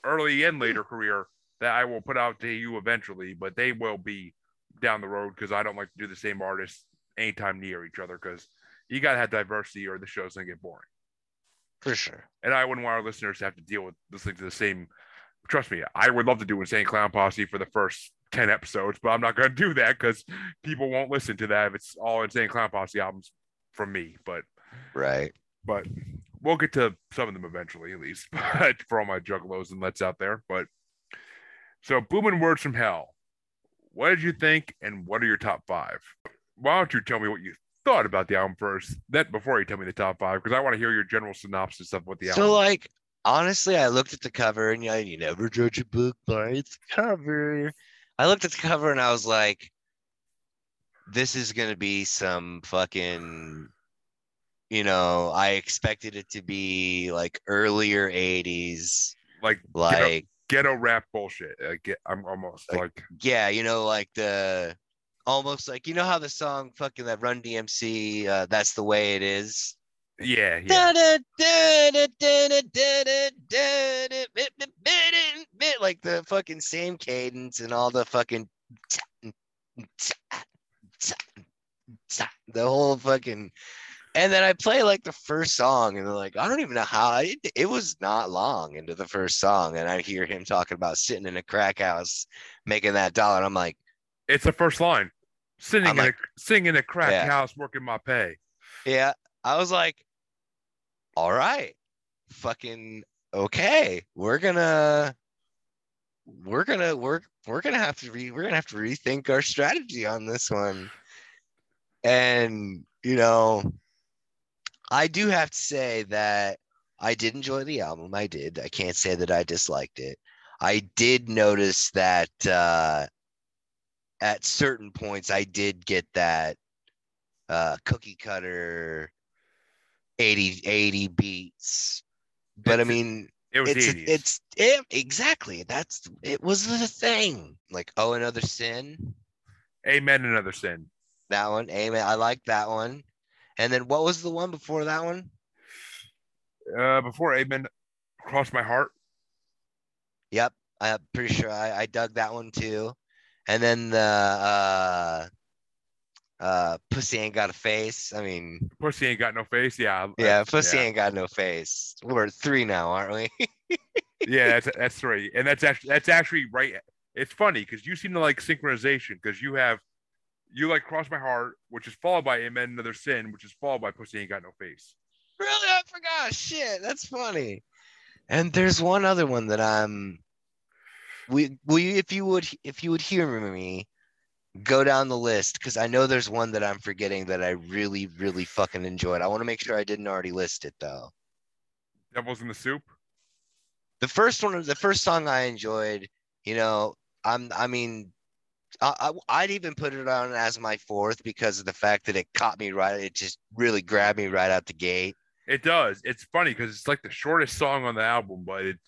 early and later career that I will put out to you eventually, but they will be down the road because I don't like to do the same artists anytime near each other because you got to have diversity or the show's going to get boring. For sure. And I wouldn't want our listeners to have to deal with listening to the same. Trust me, I would love to do Insane Clown Posse for the first 10 episodes, but I'm not going to do that because people won't listen to that if it's all Insane Clown Posse albums from me. But, Right. but we'll get to some of them eventually, at least, but for all my juggalos and lets out there. But so, Boomin' Words from Hell. What did you think, and what are your top five? Why don't you tell me what you thought about the album first, then before you tell me the top five, because I want to hear your general synopsis of what the album. So like honestly, I looked at the cover and you, know, you never judge a book by its cover. I looked at the cover and I was like, this is gonna be some fucking you know, I expected it to be like earlier 80s, like ghetto, like ghetto rap bullshit. I get, I'm almost Like- like, yeah, you know, like the almost like you know how the song fucking that Run DMC, uh, that's the way it is. yeah, yeah. Like the fucking same cadence and all the fucking the whole fucking and then I play like the first song and they're like, I don't even know how it, it was not long into the first song. And I hear him talking about sitting in a crack house making that dollar. And I'm like, It's the first line. Sitting I'm in a sitting in a crack Yeah. house working my pay. Yeah, I was like, all right, fucking okay. We're gonna we're gonna we're we're gonna have to re we're gonna have to rethink our strategy on this one. And you know, I do have to say that I did enjoy the album. I did. I can't say that I disliked it. I did notice that uh at certain points I did get that uh cookie cutter 80 80 beats but i mean It was it's the 80s. it's it, exactly that's it was the thing like oh another sin Amen. Another sin. that one amen i like that one and then what was the one before that one Uh, before Amen crossed my heart. yep i'm pretty sure i, I dug that one too and then the uh uh pussy ain't got a face i mean Pussy ain't got no face. Yeah. yeah pussy yeah. ain't got no face we're three now aren't we yeah, that's that's three, and that's actually that's actually right. It's funny because you seem to like synchronization because you have you like cross my heart, which is followed by amen another sin, which is followed by pussy ain't got no face. Really? I forgot. Shit, that's funny. And there's one other one that I'm. We, we, if you would, if you would hear me, go down the list because I know there's one that I'm forgetting that I really, really fucking enjoyed. I want to make sure I didn't already list it though. Devils in the soup. The first one, the first song I enjoyed, you know, I'm, I mean, I, I, I'd even put it on as my fourth because of the fact that it caught me right. It just really grabbed me right out the gate. It does. It's funny because it's like the shortest song on the album, but it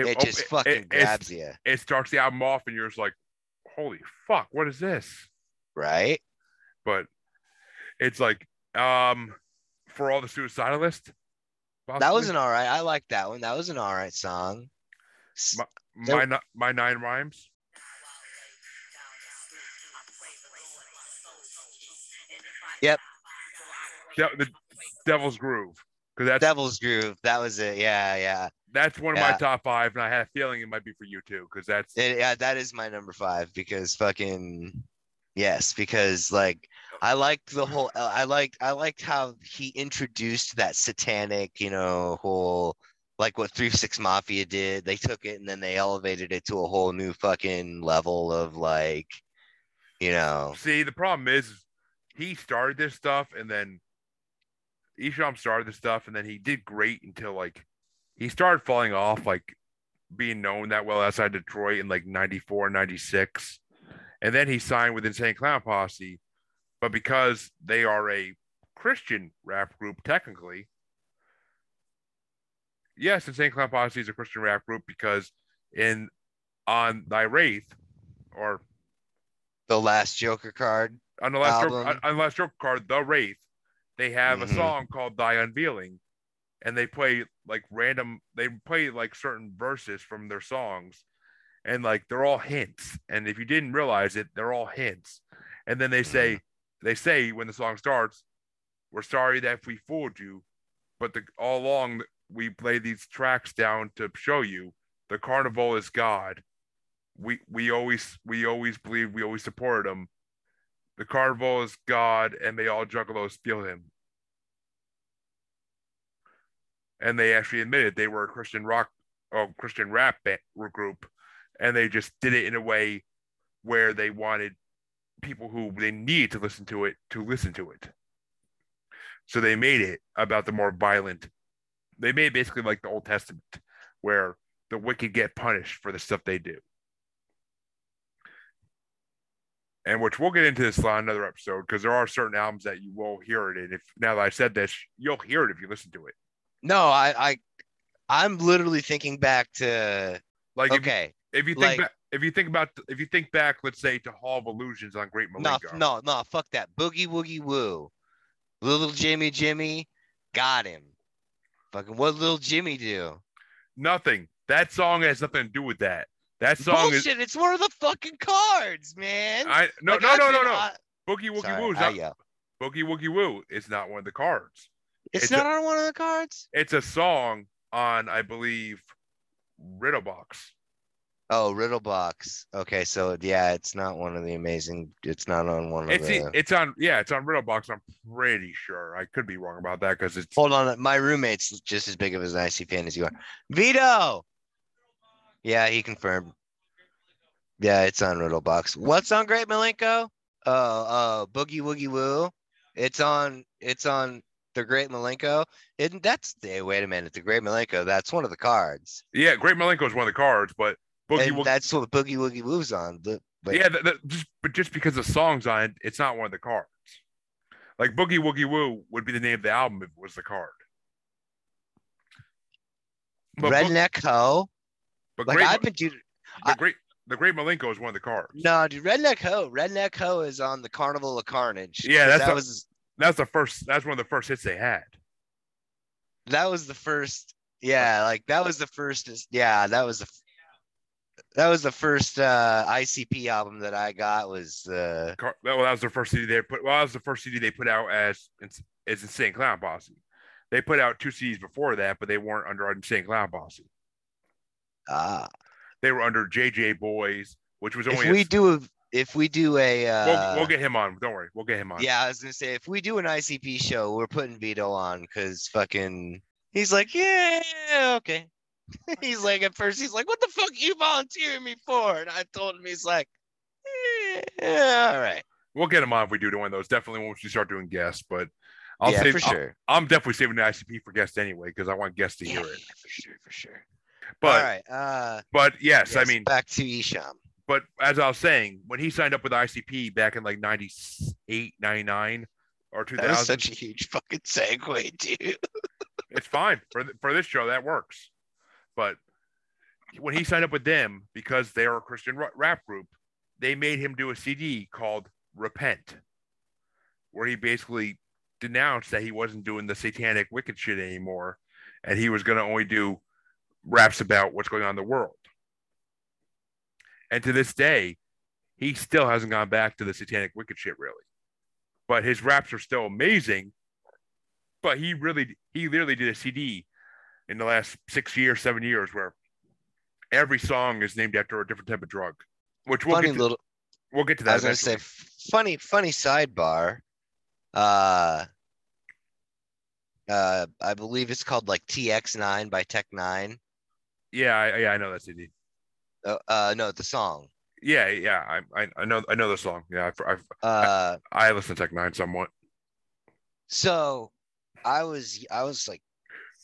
It, it, just it- fucking it- grabs you, It starts the album off, and you're just like, "Holy fuck, what is this?" right? But it's like, um, for all the suicidalist. That was an all right. I like that one. That was an all right song. My- my my nine rhymes. Yep. De- the Devil's Groove, because that's Devil's Groove. That was it. Yeah, yeah. That's one of my top five, and I had a feeling it might be for you too, because that's It- yeah, that is my number five because fucking yes, because like I liked the whole. uh, I liked. I liked how he introduced that satanic, you know, whole like what Three Six Mafia did. They took it and then they elevated it to a whole new fucking level of like, you know, see the problem is he started this stuff, and then Esham started this stuff, and then he did great until like he started falling off, like being known that well outside Detroit in like 94, 96. and then he signed with Insane Clown Posse. But because they are a Christian rap group, technically, yes, Insane Clown Posse is a Christian rap group because in on Thy Wraith or The last Joker card. on the last joke, Album. on, on the last joke card, The Wraith, they have a Mhm. song called Thy Unveiling, and they play like random. They play like certain verses from their songs, and like they're all hints. And if you didn't realize it, they're all hints. And then they mm-hmm. say, they say when the song starts, "We're sorry that we fooled you, but the, all along we play these tracks down to show you the carnival is God. We we always we always believe we always supported him." The carnival is God, and may all juggalos feel him. And they actually admitted they were a Christian rock or Christian rap band, group, and they just did it in a way where they wanted people who they need to listen to it to listen to it. So they made it about the more violent. They made basically like the Old Testament, where the wicked get punished for the stuff they do. and which we'll get into this on another episode because there are certain albums that you will hear it in. If now that I said this, you'll hear it if you listen to it. No, I, I, I'm literally thinking back to. Like if you- Okay, if you, think like- back, if you think about if you think back, let's say to Hall of Illusions on Great no, Milenko. no, no, fuck that. Boogie Woogie Woo, little Jimmy Jimmy, got him. Fucking what little Jimmy do? nothing. That song has nothing to do with that. That song Bullshit! It's one of the fucking cards, man. I no Like, no no no no. I- Boogie Woogie Woo is not. Boogie Woogie Woo is not one of the cards. It's, it's not a- on one of the cards. It's a song on I believe Riddlebox. Oh, Riddle Box. Okay, so yeah, it's not one of the amazing. It's not on one of It's the. it's on yeah it's on Riddlebox. I'm pretty sure. I could be wrong about that because it's Hold on, my roommate's just as big of an IC fan as you are. Vito. Yeah, he confirmed. Yeah, it's on Riddle Box. What's on Great Milenko? Oh, uh, Boogie Woogie Woo. It's on. It's on the Great Milenko. And that's. Hey, wait a minute. The Great Milenko. That's one of the cards. yeah Great Milenko is one of the cards, but Boogie and Woogie that's what Boogie Woogie Woo's on. But, but yeah, just but just because the song's on it, it's not one of the cards. Like Boogie Woogie Woo would be the name of the album if it was the card. But, Redneck Ho. but Like Great, I've been dude. the I- great the Great Milenko is one of the cards. No, dude. Redneck Ho. Redneck Ho is on the Carnival of Carnage. Yeah, that's that a- was That's the first. That's one of the first hits they had. that was the first yeah like that was the first yeah that was the that was the first uh icp album that i got was uh Car- well, that was the first CD they put. Well, that was the first CD they put out as as Insane Clown Posse. They put out two CDs before that, but they weren't under Insane Clown Posse. ah They were under JJ Boys, which was only. if we a, do a if we do a uh we'll, we'll get him on. Don't worry, we'll get him on. yeah i was gonna say if we do an icp show we're putting vito on because fucking he's like yeah okay he's like at first he's like what the fuck you volunteering me for and i told him he's like yeah all right We'll get him on if we do one of those. Definitely once we start doing guests, but I'll yeah save. for sure I'm definitely saving the ICP for guests anyway because I want guests to yeah, hear it. for sure for sure But all right uh but yes, I mean, back to Esham. But as I was saying, when he signed up with ICP back in like 98, 99 or That was such a huge fucking segue, dude. it's fine for th- for this show that works. But when he signed up with them because they are a Christian ra- rap group, they made him do a CD called Repent, where he basically denounced that he wasn't doing the satanic wicked shit anymore, and he was going to only do raps about what's going on in the world. And to this day, he still hasn't gone back to the satanic wicked shit really. But his raps are still amazing. But he really, he literally did a CD in the last six years, seven years, where every song is named after a different type of drug. Which we'll funny get to, little. we'll get to I that. was gonna say, funny, funny sidebar. Uh, uh, I believe it's called like TX9 by Tech N9ne. yeah, I, yeah, I know that CD. Uh, uh, no, the song. Yeah, yeah, I, I, I know, I know the song. Yeah, I, I, Uh, I listen to Tech N9ne somewhat. so I was, I was like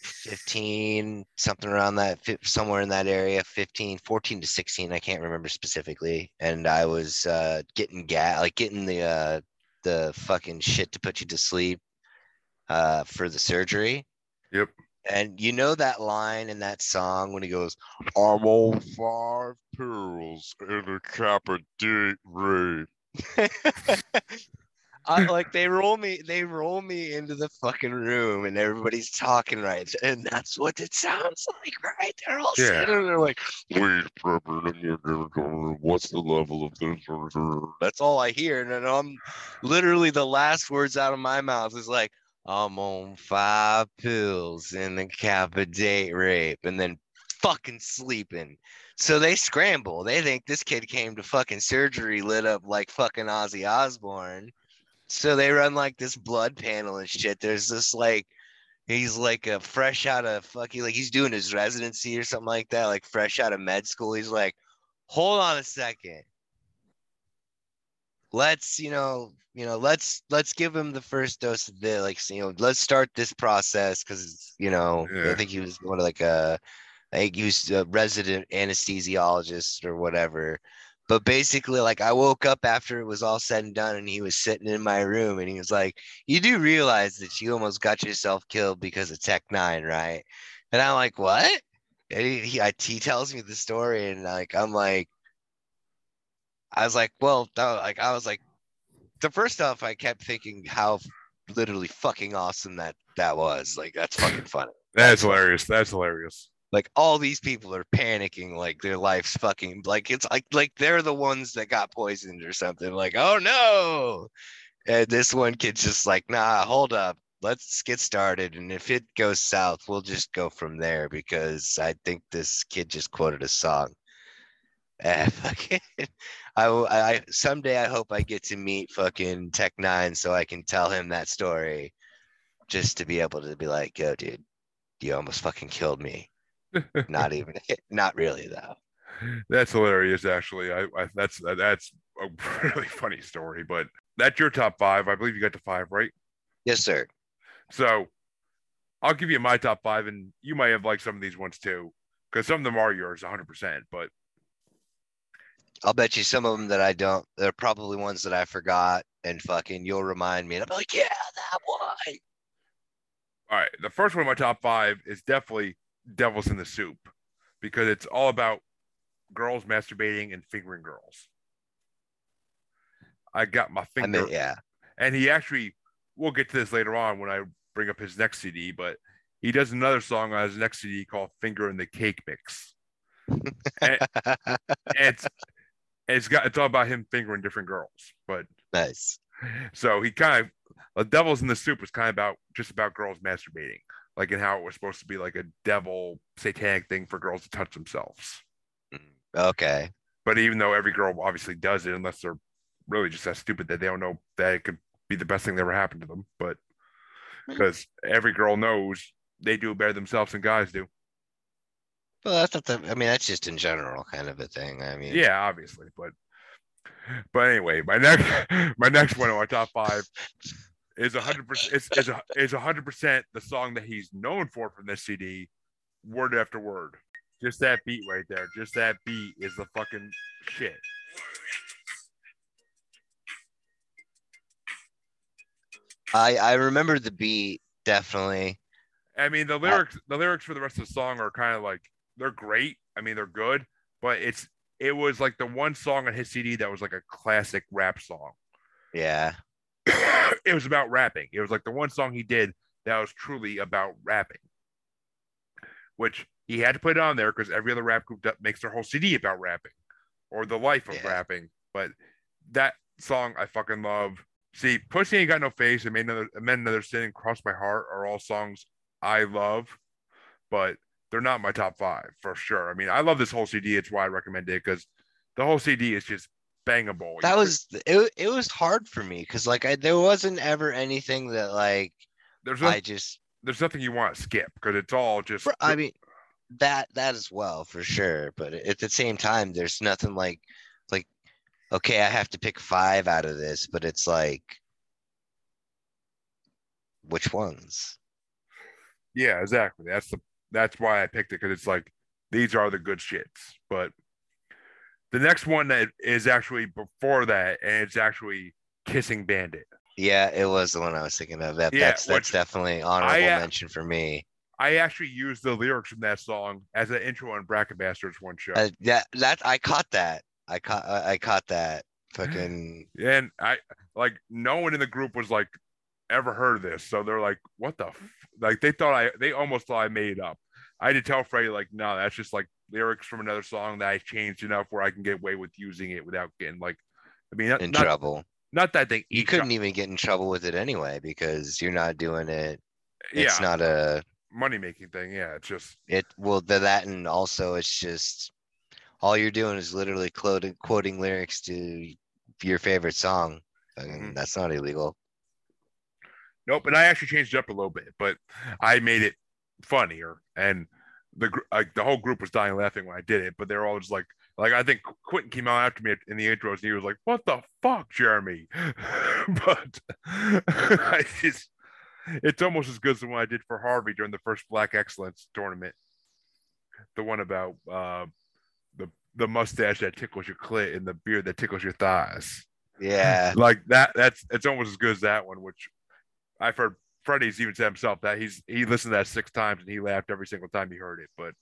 15, something around that, somewhere in that area, 15, 14 to 16. I can't remember specifically. And I was uh, getting gas, like getting the uh, the fucking shit to put you to sleep uh, for the surgery. Yep. And you know that line in that song when he goes, I'm on five pills and a Kappa date rape. I like they roll me, they roll me into the fucking room and everybody's talking right. And that's what it sounds like, right? They're all Yeah. sitting there like, please, what's the level of this? That's all I hear. And then I'm literally the last words out of my mouth is like, I'm on five pills and the Kappa date rape, and then fucking sleeping. So they scramble. They think this kid came to fucking surgery lit up like fucking Ozzy Osbourne. So they run like this blood panel and shit. There's this like he's like a fresh out of fucking like he's doing his residency or something like that, like fresh out of med school. He's like, hold on a second. Let's, you know, you know, let's let's give him the first dose of the like you know, let's start this process because you know, Yeah. I think he was one of like a I think he was a resident anesthesiologist or whatever. But basically, like I woke up after it was all said and done, and he was sitting in my room, and he was like, "You do realize that you almost got yourself killed because of Tech N9ne, right?" And I'm like, "What?" And he he, he tells me the story, and like I'm like, I was like, "Well, no," like I was like, the first off, I kept thinking how literally fucking awesome that that was. Like that's fucking funny. That's hilarious. That's hilarious. like all these people are panicking like their life's fucking like it's like like they're the ones that got poisoned or something. Like oh no. And this one kid's just like nah hold up. Let's get started. And if it goes south we'll just go from there because i think this kid just quoted a song. Eh, and fucking I, will- I someday i hope i get to meet fucking Tech N9ne so i can tell him that story just to be able to be like yo dude you almost fucking killed me not even not really though That's hilarious. Actually, I, I that's that's a really funny story. But that's your top five. I believe you got to five, right? yes sir So I'll give you my top five, and you might have liked some of these ones too, because some of them are yours, 100%. But i'll bet you some of them that i don't they're probably ones that i forgot and fucking you'll remind me and i'm like yeah that one all right, the first one of my top five is definitely Devil's in the Soup, because it's all about girls masturbating and fingering girls. I got my i finger, mean yeah and he actually, we'll get to this later on when I bring up his next CD, but he does another song on his next CD called "Finger in the Cake Mix." and it's it's got it's all about him fingering different girls. But nice so he kind of the devil's in the soup was kind of about just about girls masturbating, like and how it was supposed to be like a devil satanic thing for girls to touch themselves. Mm, okay But even though every girl obviously does it, unless they're really just that stupid that they don't know that it could be the best thing that ever happened to them. But hmm. because every girl knows they do it better themselves than guys do. Well that's not the i mean that's just in general kind of a thing i mean Yeah, obviously, but but anyway, my next my next one on my top five is a hundred percent is is a is a hundred percent the song that he's known for from this CD, word after word. Just that beat right there, just that beat is the fucking shit. i i remember the beat definitely I mean, the lyrics the lyrics for the rest of the song are kind of like they're great. I mean, they're good, but it's it was like the one song on his CD that was like a classic rap song. yeah it was about rapping. It was like the one song he did that was truly about rapping, which he had to put it on there because every other rap group that makes their whole CD about rapping or the life of Yeah. rapping. But that song I fucking love. See, Pussy Ain't Got No Face and Made Another, Men Another Sin and Cross My Heart are all songs I love, but they're not my top five for sure. I mean, I love this whole CD. It's why I recommend it because the whole CD is just bangable. that was it, it was hard for me because like I, there wasn't ever anything that like there's no, i just there's nothing you want to skip because it's all just For- I mean, that that as well for sure. But at the same time, there's nothing like like okay, I have to pick five out of this, but it's like which ones? Yeah, exactly. That's the that's why I picked it because it's like these are the good shits. But the next one that is actually before that, and it's actually Kissing Bandit. Yeah, it was the one I was thinking of. That Yeah, that's that's definitely honorable I, mention for me. I actually used the lyrics from that song as an intro on Bracket Bastards one show. Uh, that that I caught that. I caught I I caught that. Fucking and I like no one in the group was like ever heard of this, so they're like, "What the?" Like they thought I, they almost thought I made it up. I had to tell Freddie like, "No, that's just like lyrics from another song that I changed enough where I can get away with using it without getting like, I mean, not in not, trouble. not that they You couldn't even get in trouble with it anyway because you're not doing it. yeah, It's not a money making thing. Yeah, it's just it. Well, the, that and also it's just all you're doing is literally quoting quoting lyrics to your favorite song. And Mhm. that's not illegal. Nope, and I actually changed it up a little bit, but I made it funnier, and the like the whole group was dying laughing when I did it. But they're all just like, like I think Quentin came out after me in the intros, and he was like, "What the fuck, Jeremy?" but I just, it's almost as good as the one I did for Harvey during the first Black Excellence tournament, the one about uh, the the mustache that tickles your clit and the beard that tickles your thighs Yeah. like that that's it's almost as good as that one which i've heard freddie's even said himself that he's he listened to that six times and he laughed every single time he heard it but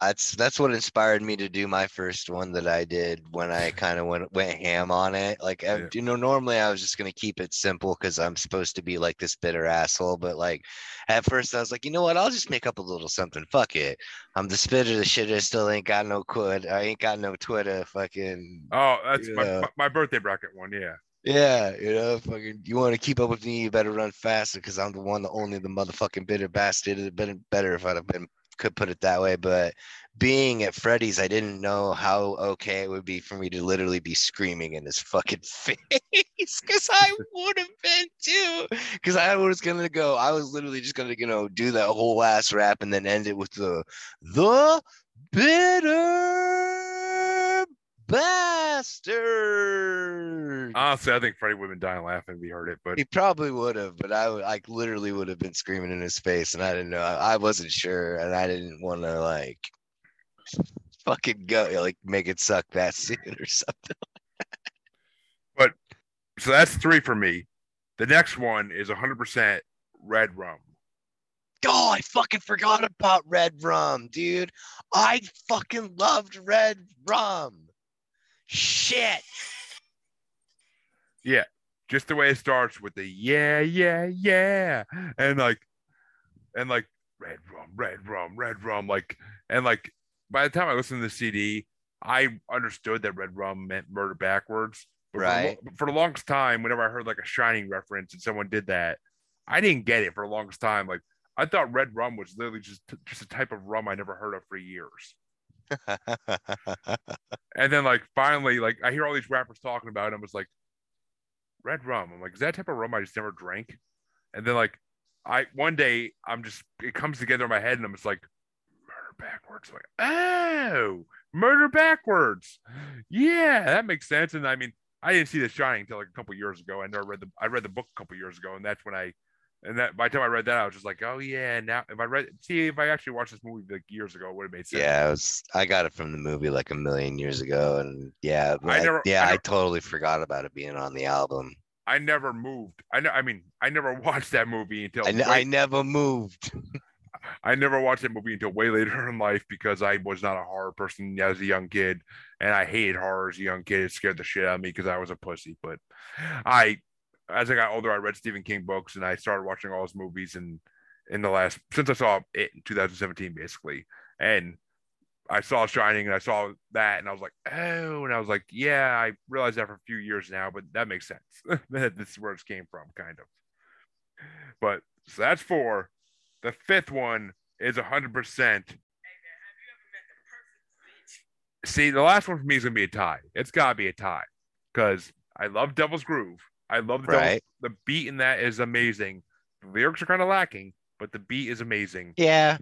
that's that's what inspired me to do my first one that I did when I kind of went went ham on it. Like I- Yeah. you know, normally I was just gonna keep it simple because I'm supposed to be like this bitter asshole. But like at first I was like, you know what? I'll just make up a little something. Fuck it. I'm the spitter, the shitter. Still ain't got no quid. I ain't got no Twitter. Fucking oh that's my, my, my birthday bracket one yeah yeah, you know, fucking. You want to keep up with me? You better run faster because I'm the one, the only, the motherfucking bitter bastard. It'd have been better if I'd have been could put it that way. But being at Freddy's, I didn't know how okay it would be for me to literally be screaming in his fucking face because I would have been too. Because I was gonna go, I was literally just gonna, you know, do that whole last rap and then end it with the the bitter bastard. Honestly i think freddie would have been dying laughing if he heard it but He probably would have, but I would like literally would have been screaming in his face, and I didn't know. I, I wasn't sure, and I didn't want to like fucking go like make it suck that soon or something. But so that's three for me the next one is 100% red rum Oh, I fucking forgot about red rum, dude. I fucking loved red rum. Shit. Yeah. Just the way it starts with the yeah yeah yeah and like and like red rum red rum red rum like and like by the time i listened to the cd i understood that red rum meant murder backwards but for Right. for the, longest time whenever i heard like a shining reference and someone did that i didn't get it for the longest time like i thought red rum was literally just just a type of rum i never heard of for years and then like finally, like I hear all these rappers talking about it. and I was like, red rum. I'm like, is that type of rum I just never drank? And then like I one day I'm just it comes together in my head and I'm just like, murder backwards. Like, oh, murder backwards. Yeah, that makes sense. And I mean, I didn't see The Shining until like a couple years ago. I never read the I read the book a couple years ago, and that's when I and that by the time I read that, I was just like, oh yeah. Now if I read see if I actually watched this movie like years ago, it would have made sense. yeah, I was. I got it from the movie like a million years ago, and yeah, I I- never- yeah, I I, totally forgot about it being on the album. I never moved. I know. I mean, I never watched that movie until I never moved. I never watched that movie until way later in life because I was not a horror person as a young kid, and I hated horror as a young kid. It scared the shit out of me because I was a pussy. But I, as I got older, I read Stephen King books and I started watching all his movies. And in the last since I saw it in 2017, basically, and I saw Shining and I saw that, and I was like, oh, and I was like, yeah, I realized that for a few years now, but that makes sense. this is where it came from, kind of. But so that's four. The fifth one is hundred percent. See, the last one for me is gonna be a tie. It's gotta be a tie because I love Devil's Groove. I love the Right. the beat in that is amazing. The lyrics are kind of lacking, but the beat is amazing. Yeah,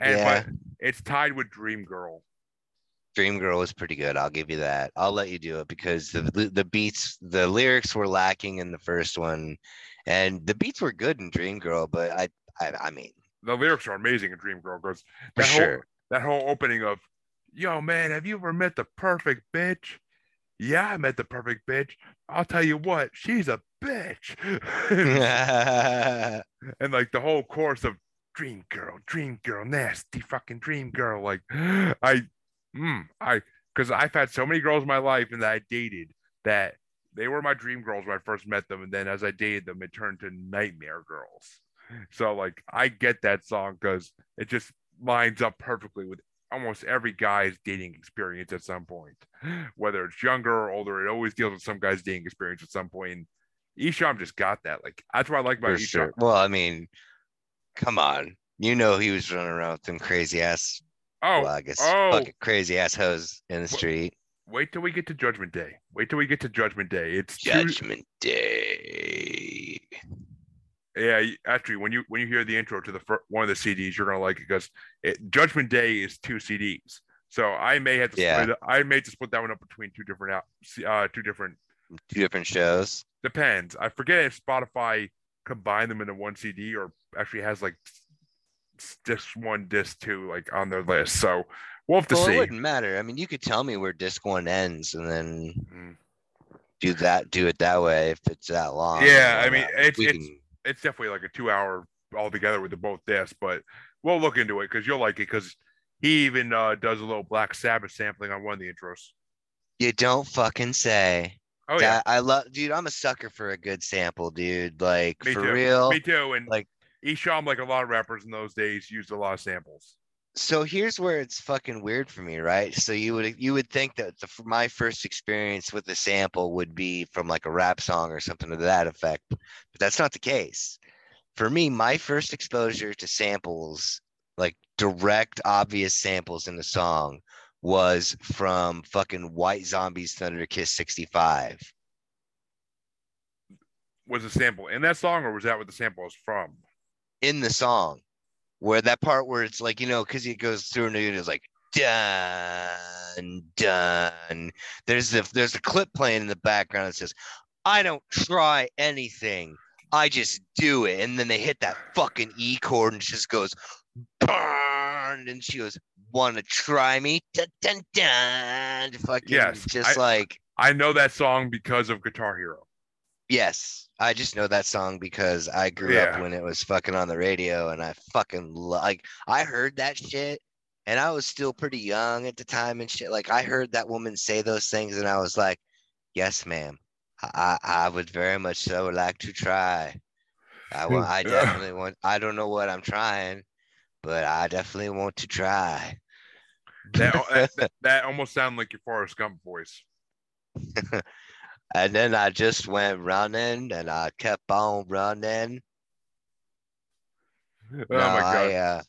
And Yeah. it's tied with Dream Girl. Dream Girl is pretty good. I'll give you that. I'll let you do it because the the, beats, the lyrics were lacking in the first one, and the beats were good in Dream Girl. But I, I, I mean, the lyrics are amazing in Dream Girl because For that whole sure. that whole opening of, "Yo, man, have you ever met the perfect bitch?" Yeah, I met the perfect bitch. I'll tell you what, she's a bitch. and like the whole course of dream girl dream girl nasty fucking dream girl like i mm, i because i've had so many girls in my life and that i dated that they were my dream girls when i first met them and then as i dated them it turned to nightmare girls so like i get that song because it just lines up perfectly with almost every guy's dating experience at some point whether it's younger or older it always deals with some guy's dating experience at some point Esham just got that. Like that's what I like about For Esham. sure. Well, I mean, come on. You know he was running around with them crazy ass, Oh, well, I guess oh. fucking crazy ass hoes in the street. wait till we get to Judgment Day. Wait till we get to Judgment Day. It's two, Judgment Day. Yeah. Actually, when you when you hear the intro to the fir- one of the CDs, you're gonna like it because it, Judgment Day is two CDs. So I may have to Yeah. split. I may have to split that one up between two different uh, two different. Two different shows. Depends. I forget if Spotify combined them into one CD or actually has like disc one, disc two, like on their list. So we'll have to Well, it wouldn't matter. I mean, you could tell me where disc one ends and then Mm. do that, do it that way if it's that long. Yeah, I mean, it's- it's- can- it's definitely like a two hour altogether with the both discs, but we'll look into it because you'll like it because he even uh, does a little Black Sabbath sampling on one of the intros. you don't fucking say. Oh yeah, That- I love, dude. I'm a sucker for a good sample, dude. Like me for too. real. Me too. And like- like Esham, like a lot of rappers in those days, used a lot of samples. So here's where it's fucking weird for me, right? So you would you would think that the, my first experience with the sample would be from like a rap song or something to that effect, but that's not the case. For me, my first exposure to samples, like direct, obvious samples in the song, was from fucking White Zombies Thunder Kiss 65. Was a sample in that song, or was that what the sample was from? in the song where that part where it's like you know because it goes through and it's like done done there's a there's a clip playing in the background that says i don't try anything. I just do it. And then they hit that fucking e chord and just goes burn. And she goes want to try me? Dun, dun, dun. fucking Yes, just I- like I know that song because of Guitar Hero. Yes, I just know that song because I grew Yeah. up when it was fucking on the radio, and I fucking lo- like. I heard that shit, and I was still pretty young at the time and shit. Like I heard that woman say those things, and I was like, "Yes, ma'am. I I, would very much so like to try. I want. I definitely want. I don't know what I'm trying, but I definitely want to try." That that, that, that almost sounded like your Forrest Gump voice. And then I just went running, and I kept on running. Oh no, my god! I, uh,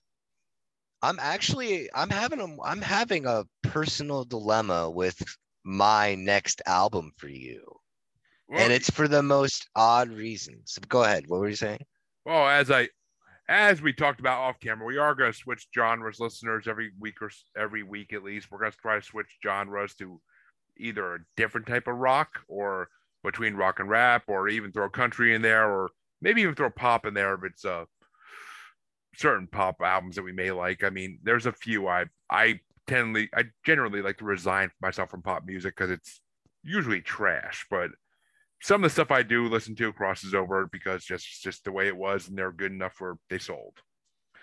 I'm actually I'm having a I'm having a personal dilemma with my next album for you, Well, and it's for the most odd reasons. Go ahead. What were you saying? Well, as I, as we talked about off camera, we are going to switch genres, listeners, every week or every week at least. We're going to try to switch genres to either a different type of rock or between rock and rap, or even throw country in there, or maybe even throw pop in there if it's a certain pop albums that we may like. I mean, there's a few I I tend I generally like to resign myself from pop music because it's usually trash, but some of the stuff I do listen to crosses over because just just the way it was, and they're good enough for they sold.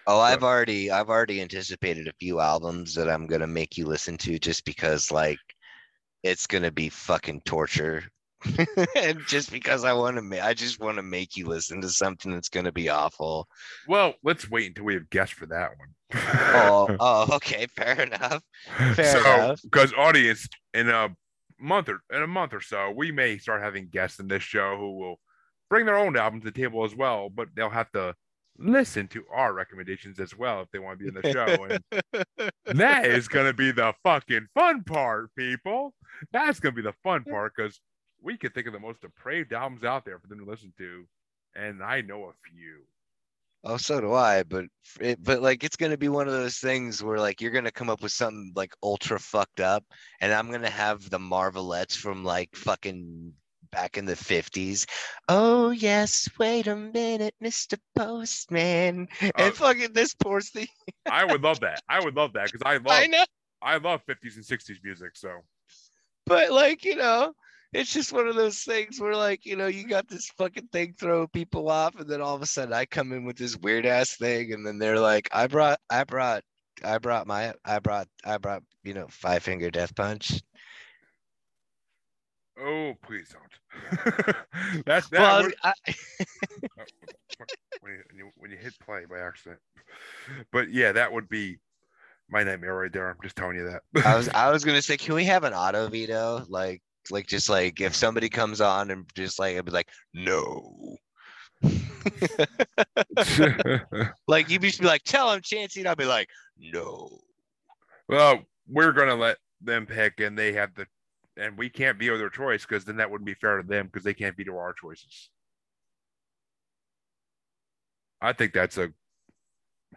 Oh, I've already I've already anticipated a few albums that I'm gonna make you listen to just because like it's gonna be fucking torture. and just because I want to ma- I just want to make you listen to something that's gonna be awful. Well, let's wait until we have guests for that one. Oh, oh, okay, fair enough. fair so, enough. because audience in a month or in a month or so, we may start having guests in this show who will bring their own album to the table as well, but they'll have to listen to our recommendations as well if they want to be in the show. And that is going to be the fucking fun part, people. That's going to be the fun part because we could think of the most depraved albums out there for them to listen to, and I know a few. Oh, so do I, but it, but like it's gonna be one of those things where like you're gonna come up with something like ultra fucked up, and I'm gonna have the Marvelettes from like fucking back in the 50s. Oh, yes, wait a minute, Mr. Postman. Oh. and fucking this poor thing. I would love that. I would love that because I love I know. I love 50s and 60s music. So But like, you know, it's just one of those things where like, you know, you got this fucking thing throw people off, and then all of a sudden I come in with this weird ass thing, and then they're like, I brought I brought I brought my I brought I brought, you know, five finger death punch. Oh please don't. That's that well, would- I, oh, when, you, when you when you hit play by accident. But yeah, that would be my nightmare right there. I'm just telling you that. I was I was gonna say, can we have an auto veto? Like like just like if somebody comes on and just like I'd be like, no. Like you'd be like, tell him Chancy, and I'll be like, no. well, we're gonna let them pick, and they have the, and we can't veto their choice because then that wouldn't be fair to them because they can't veto our choices. I think that's a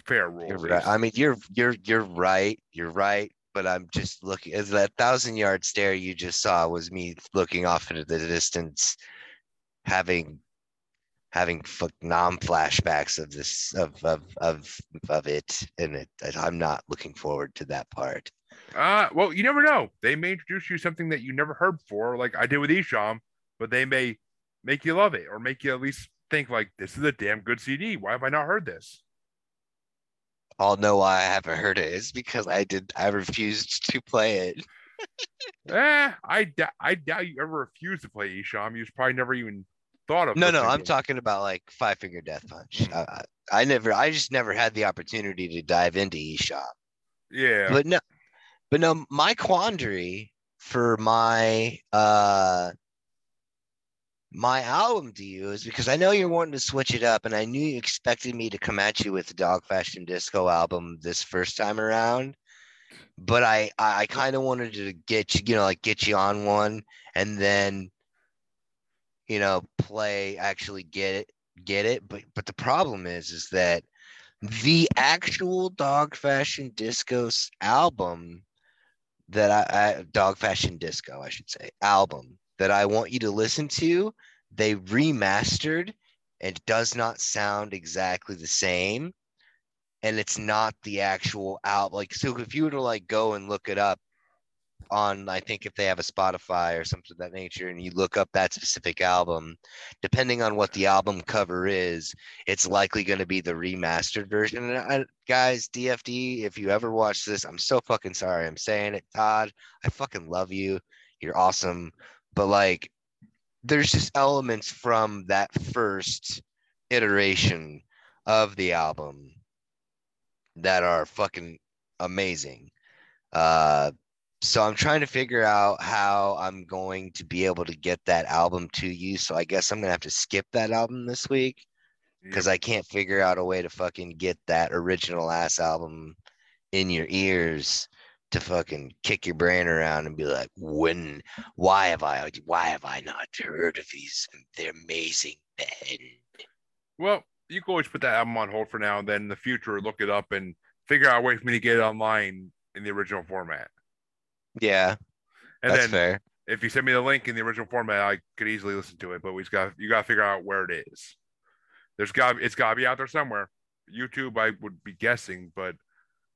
fair rule. Right. I mean, you're you're you're right. You're right. But I'm just looking as that thousand yard stare you just saw was me looking off into the distance, having having non flashbacks of this of of of of it, and it. I'm not looking forward to that part. Uh, well, you never know. They may introduce you something that you never heard before, like I did with Esham, but they may make you love it or make you at least think like this is a damn good CD. Why have I not heard this? I'll know why I haven't heard it. It's because I did. I refused to play it. Eh, I doubt I doubt you ever refused to play Esham. You probably never even thought of. No, no, I'm talking about like Five Finger Death Punch. I, I, I never, I just never had the opportunity to dive into Esham. Yeah, But no, but no, my quandary for my uh my album to you is because I know you're wanting to switch it up, and I knew you expected me to come at you with the Dog Fashion Disco album this first time around. But I I kind of wanted to get you, you know, like get you on one, and then you know play actually get it get it. But but the problem is is that the actual Dog Fashion Disco's album that I, I Dog Fashion Disco, I should say, album that I want you to listen to, they remastered and does not sound exactly the same. And it's not the actual album. Like, so if you were to like go and look it up on, I think if they have a Spotify or something of that nature, and you look up that specific album, depending on what the album cover is, it's likely going to be the remastered version. And I, guys, DFD, if you ever watch this, I'm so fucking sorry. I'm saying it, Todd. I fucking love you. You're awesome. But like, there's just elements from that first iteration of the album that are fucking amazing. Uh, so I'm trying to figure out how I'm going to be able to get that album to you. So I guess I'm gonna have to skip that album this week because I can't figure out a way to fucking get that original ass album in your ears to fucking kick your brain around and be like, when, why have I, why have I not heard of these? They're amazing men. Well, you can always put that album on hold for now, and then in the future look it up and figure out a way for me to get it online in the original format. Yeah, And that's then fair. if you send me the link in the original format, I could easily listen to it. But we just got you got to figure out where it is. There's got it's got to be out there somewhere. YouTube, I would be guessing, but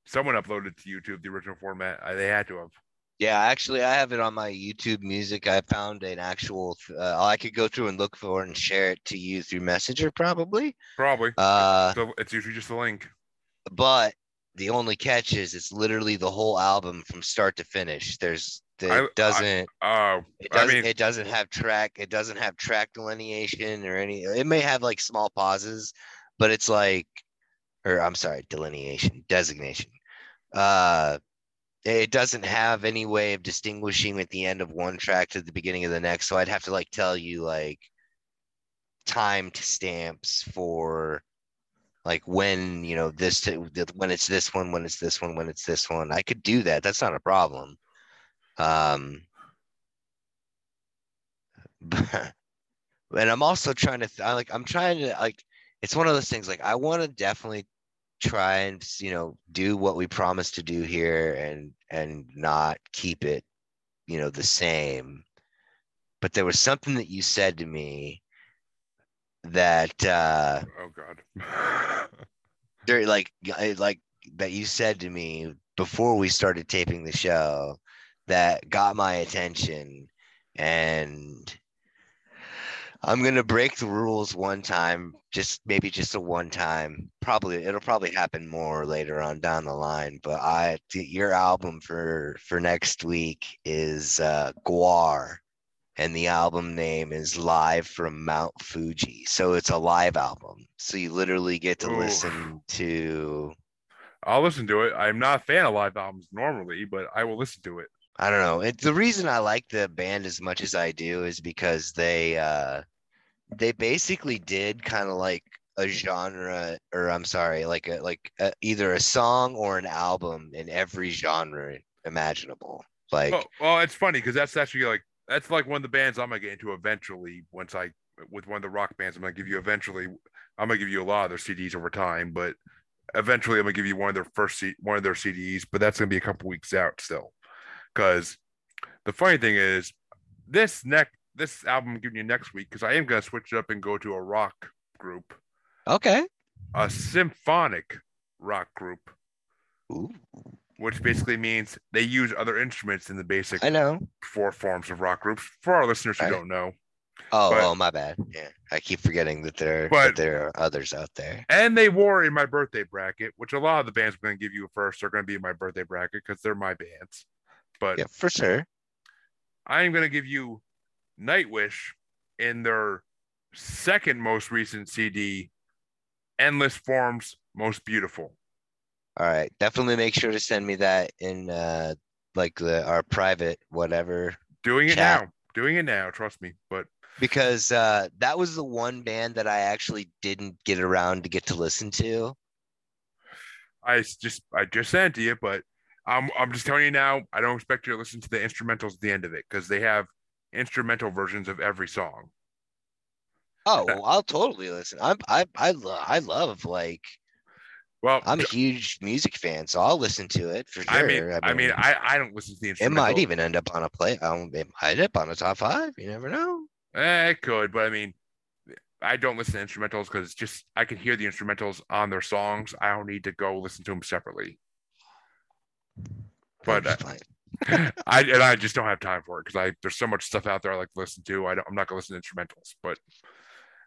someone uploaded to YouTube the original format. I, they had to have. Yeah, actually, I have it on my YouTube Music. I found an actual. Uh, I could go through and look for and share it to you through Messenger, probably. Probably. Uh, so it's usually just a link. but the only catch is it's literally the whole album from start to finish. There's it I- I- doesn't Oh, it doesn't mean- it doesn't have track it doesn't have track delineation or any it may have like small pauses, but it's like or I'm sorry, delineation, designation. Uh it doesn't have any way of distinguishing at the end of one track to the beginning of the next. So I'd have to like tell you like time stamps for like when you know this when it's this one when it's this one when it's this one i could do that that's not a problem. Um but, and i'm also trying to th- I like i'm trying to like it's one of those things like i want to definitely try and you know do what we promised to do here and and not keep it you know the same. But there was something that you said to me that uh Oh God. there like like that you said to me before we started taping the show that got my attention and I'm gonna break the rules one time, just maybe just a one time. Probably it'll probably happen more later on down the line. But I your album for for next week is uh Gwar, and the album name is Live from Mount Fuji. So it's a live album. So you literally get to Ooh. listen to I'll listen to it. I'm not a fan of live albums normally, but I will listen to it. I don't know. It, the reason I like the band as much as I do is because they uh they basically did kind of like a genre or I'm sorry, like a like a, either a song or an album in every genre imaginable. Like Well, well, it's funny because that's actually like that's like one of the bands I'm gonna get into eventually. Once I with one of the rock bands, I'm gonna give you eventually. I'm gonna give you a lot of their CDs over time, but eventually I'm gonna give you one of their first C- one of their CDs. But that's gonna be a couple weeks out still, because the funny thing is this next this album I'm giving you next week because I am gonna switch it up and go to a rock group, okay. a symphonic rock group, Ooh, which basically means they use other instruments in the basic I know. four forms of rock groups. For our listeners who Right. don't know, Oh, But- oh, my bad. Yeah, I keep forgetting that there But- that there are others out there. and they were in my birthday bracket, which a lot of the bands I'm going to give you first are going to be in my birthday bracket because they're my bands. But Yeah, for sure. I am going to give you Nightwish in their second most recent CD, Endless Forms Most Beautiful. All right, definitely make sure to send me that in uh like the our private whatever Doing it Chat. now. Doing it now. Trust me. But because uh that was the one band that I actually didn't get around to get to listen to. I just I just sent to you, but I'm I'm just telling you now. I don't expect you to listen to the instrumentals at the end of it because they have instrumental versions of every song. Oh, well, I'll totally listen. I'm I I love I love like Well, I'm a huge music fan, so I'll listen to it for sure. I mean, I mean, I, I don't listen to the it might even end up on a play. Um, it might end up on a top five. You never know. Eh, it could, but I mean, I don't listen to instrumentals because just I can hear the instrumentals on their songs. I don't need to go listen to them separately. But uh, I and I just don't have time for it because I there's so much stuff out there I like to listen to. I don't, I'm not gonna listen to instrumentals, but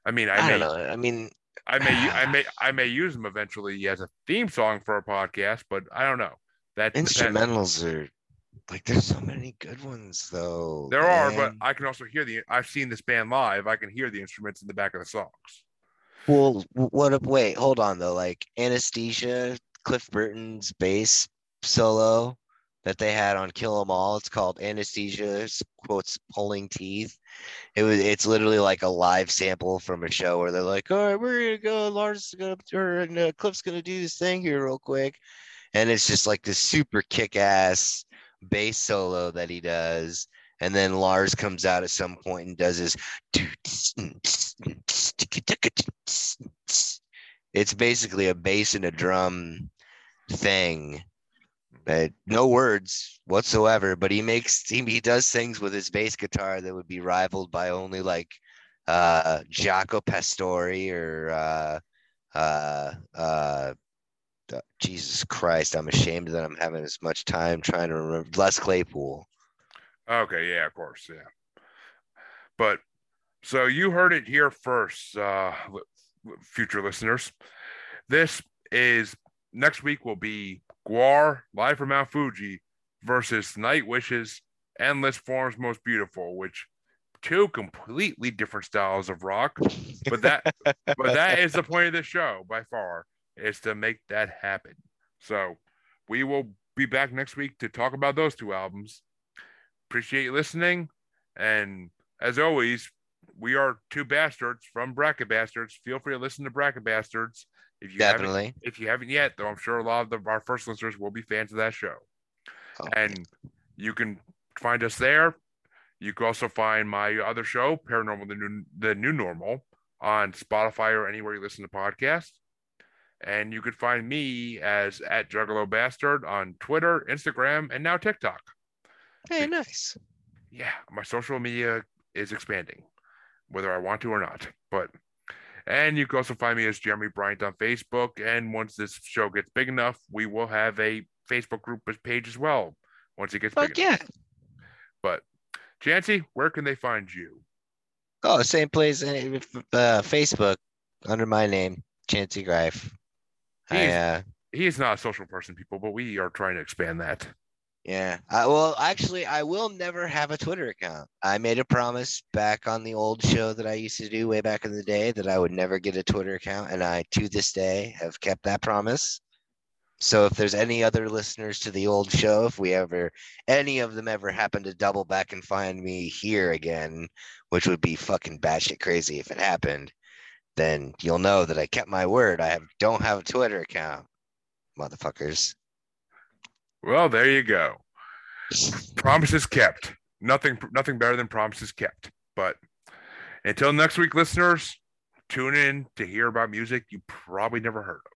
I mean, I, I, may, don't know. I mean, I may, I may, I may use them eventually as a theme song for a podcast, but I don't know. That depends. instrumentals are like there's so many good ones though. There are, but. I can also hear the. I've seen this band live. I can hear the instruments in the back of the songs. Well, what? Wait, hold on though. Like anesthesia, Cliff Burton's bass solo that they had on Kill 'Em All. It's called Anesthesia quotes pulling teeth. It was. It's literally like a live sample from a show where they're like, "All right, we're gonna go. Lars is gonna or and, uh, Cliff's gonna do this thing here real quick," and it's just like this super kick-ass bass solo that he does. And then Lars comes out at some point and does his it's basically a bass and a drum thing. Uh, no words whatsoever, but he makes he, he does things with his bass guitar that would be rivaled by only like uh Jaco Pastorius or uh uh uh uh, Jesus Christ, I'm ashamed that I'm having as much time trying to remember Les Claypool. Okay, yeah, of course, yeah. But so you heard it here first, uh, future listeners. This is next week will be Gwar live from Mount Fuji versus Nightwish's Endless Forms Most Beautiful, which two completely different styles of rock. But that but that is the point of the show by far is to make that happen. So we will be back next week to talk about those two albums. Appreciate you listening. And as always, we are two bastards from Bracket Bastards. Feel free to listen to Bracket Bastards. If you haven't Definitely. if you haven't yet, though I'm sure a lot of the, our first listeners will be fans of that show. Oh, And you can find us there. You can also find my other show, Paranormal the New the New Normal, on Spotify or anywhere you listen to podcasts. And you could find me as at Juggalo Bastard on Twitter, Instagram, and now TikTok. Hey, nice. Yeah, my social media is expanding, whether I want to or not. But and you can also find me as Jeremy Bryant on Facebook. And once this show gets big enough, we will have a Facebook group page as well. Once it gets Fuck big yeah. enough. But Chancy, where can they find you? Oh, same place, uh, Facebook under my name, Chancy Grife. I, He's- uh, He is not a social person, people, but we are trying to expand that. Yeah. I, well, actually, I will never have a Twitter account. I made a promise back on the old show that I used to do way back in the day that I would never get a Twitter account, and I, to this day, have kept that promise. So if there's any other listeners to the old show, if we ever, any of them ever happen to double back and find me here again, which would be fucking batshit crazy if it happened, then you'll know that I kept my word. I have don't have a Twitter account, motherfuckers. Well, there you go. Promises kept. Nothing nothing better than promises kept. But until next week, listeners, tune in to hear about music you probably never heard of.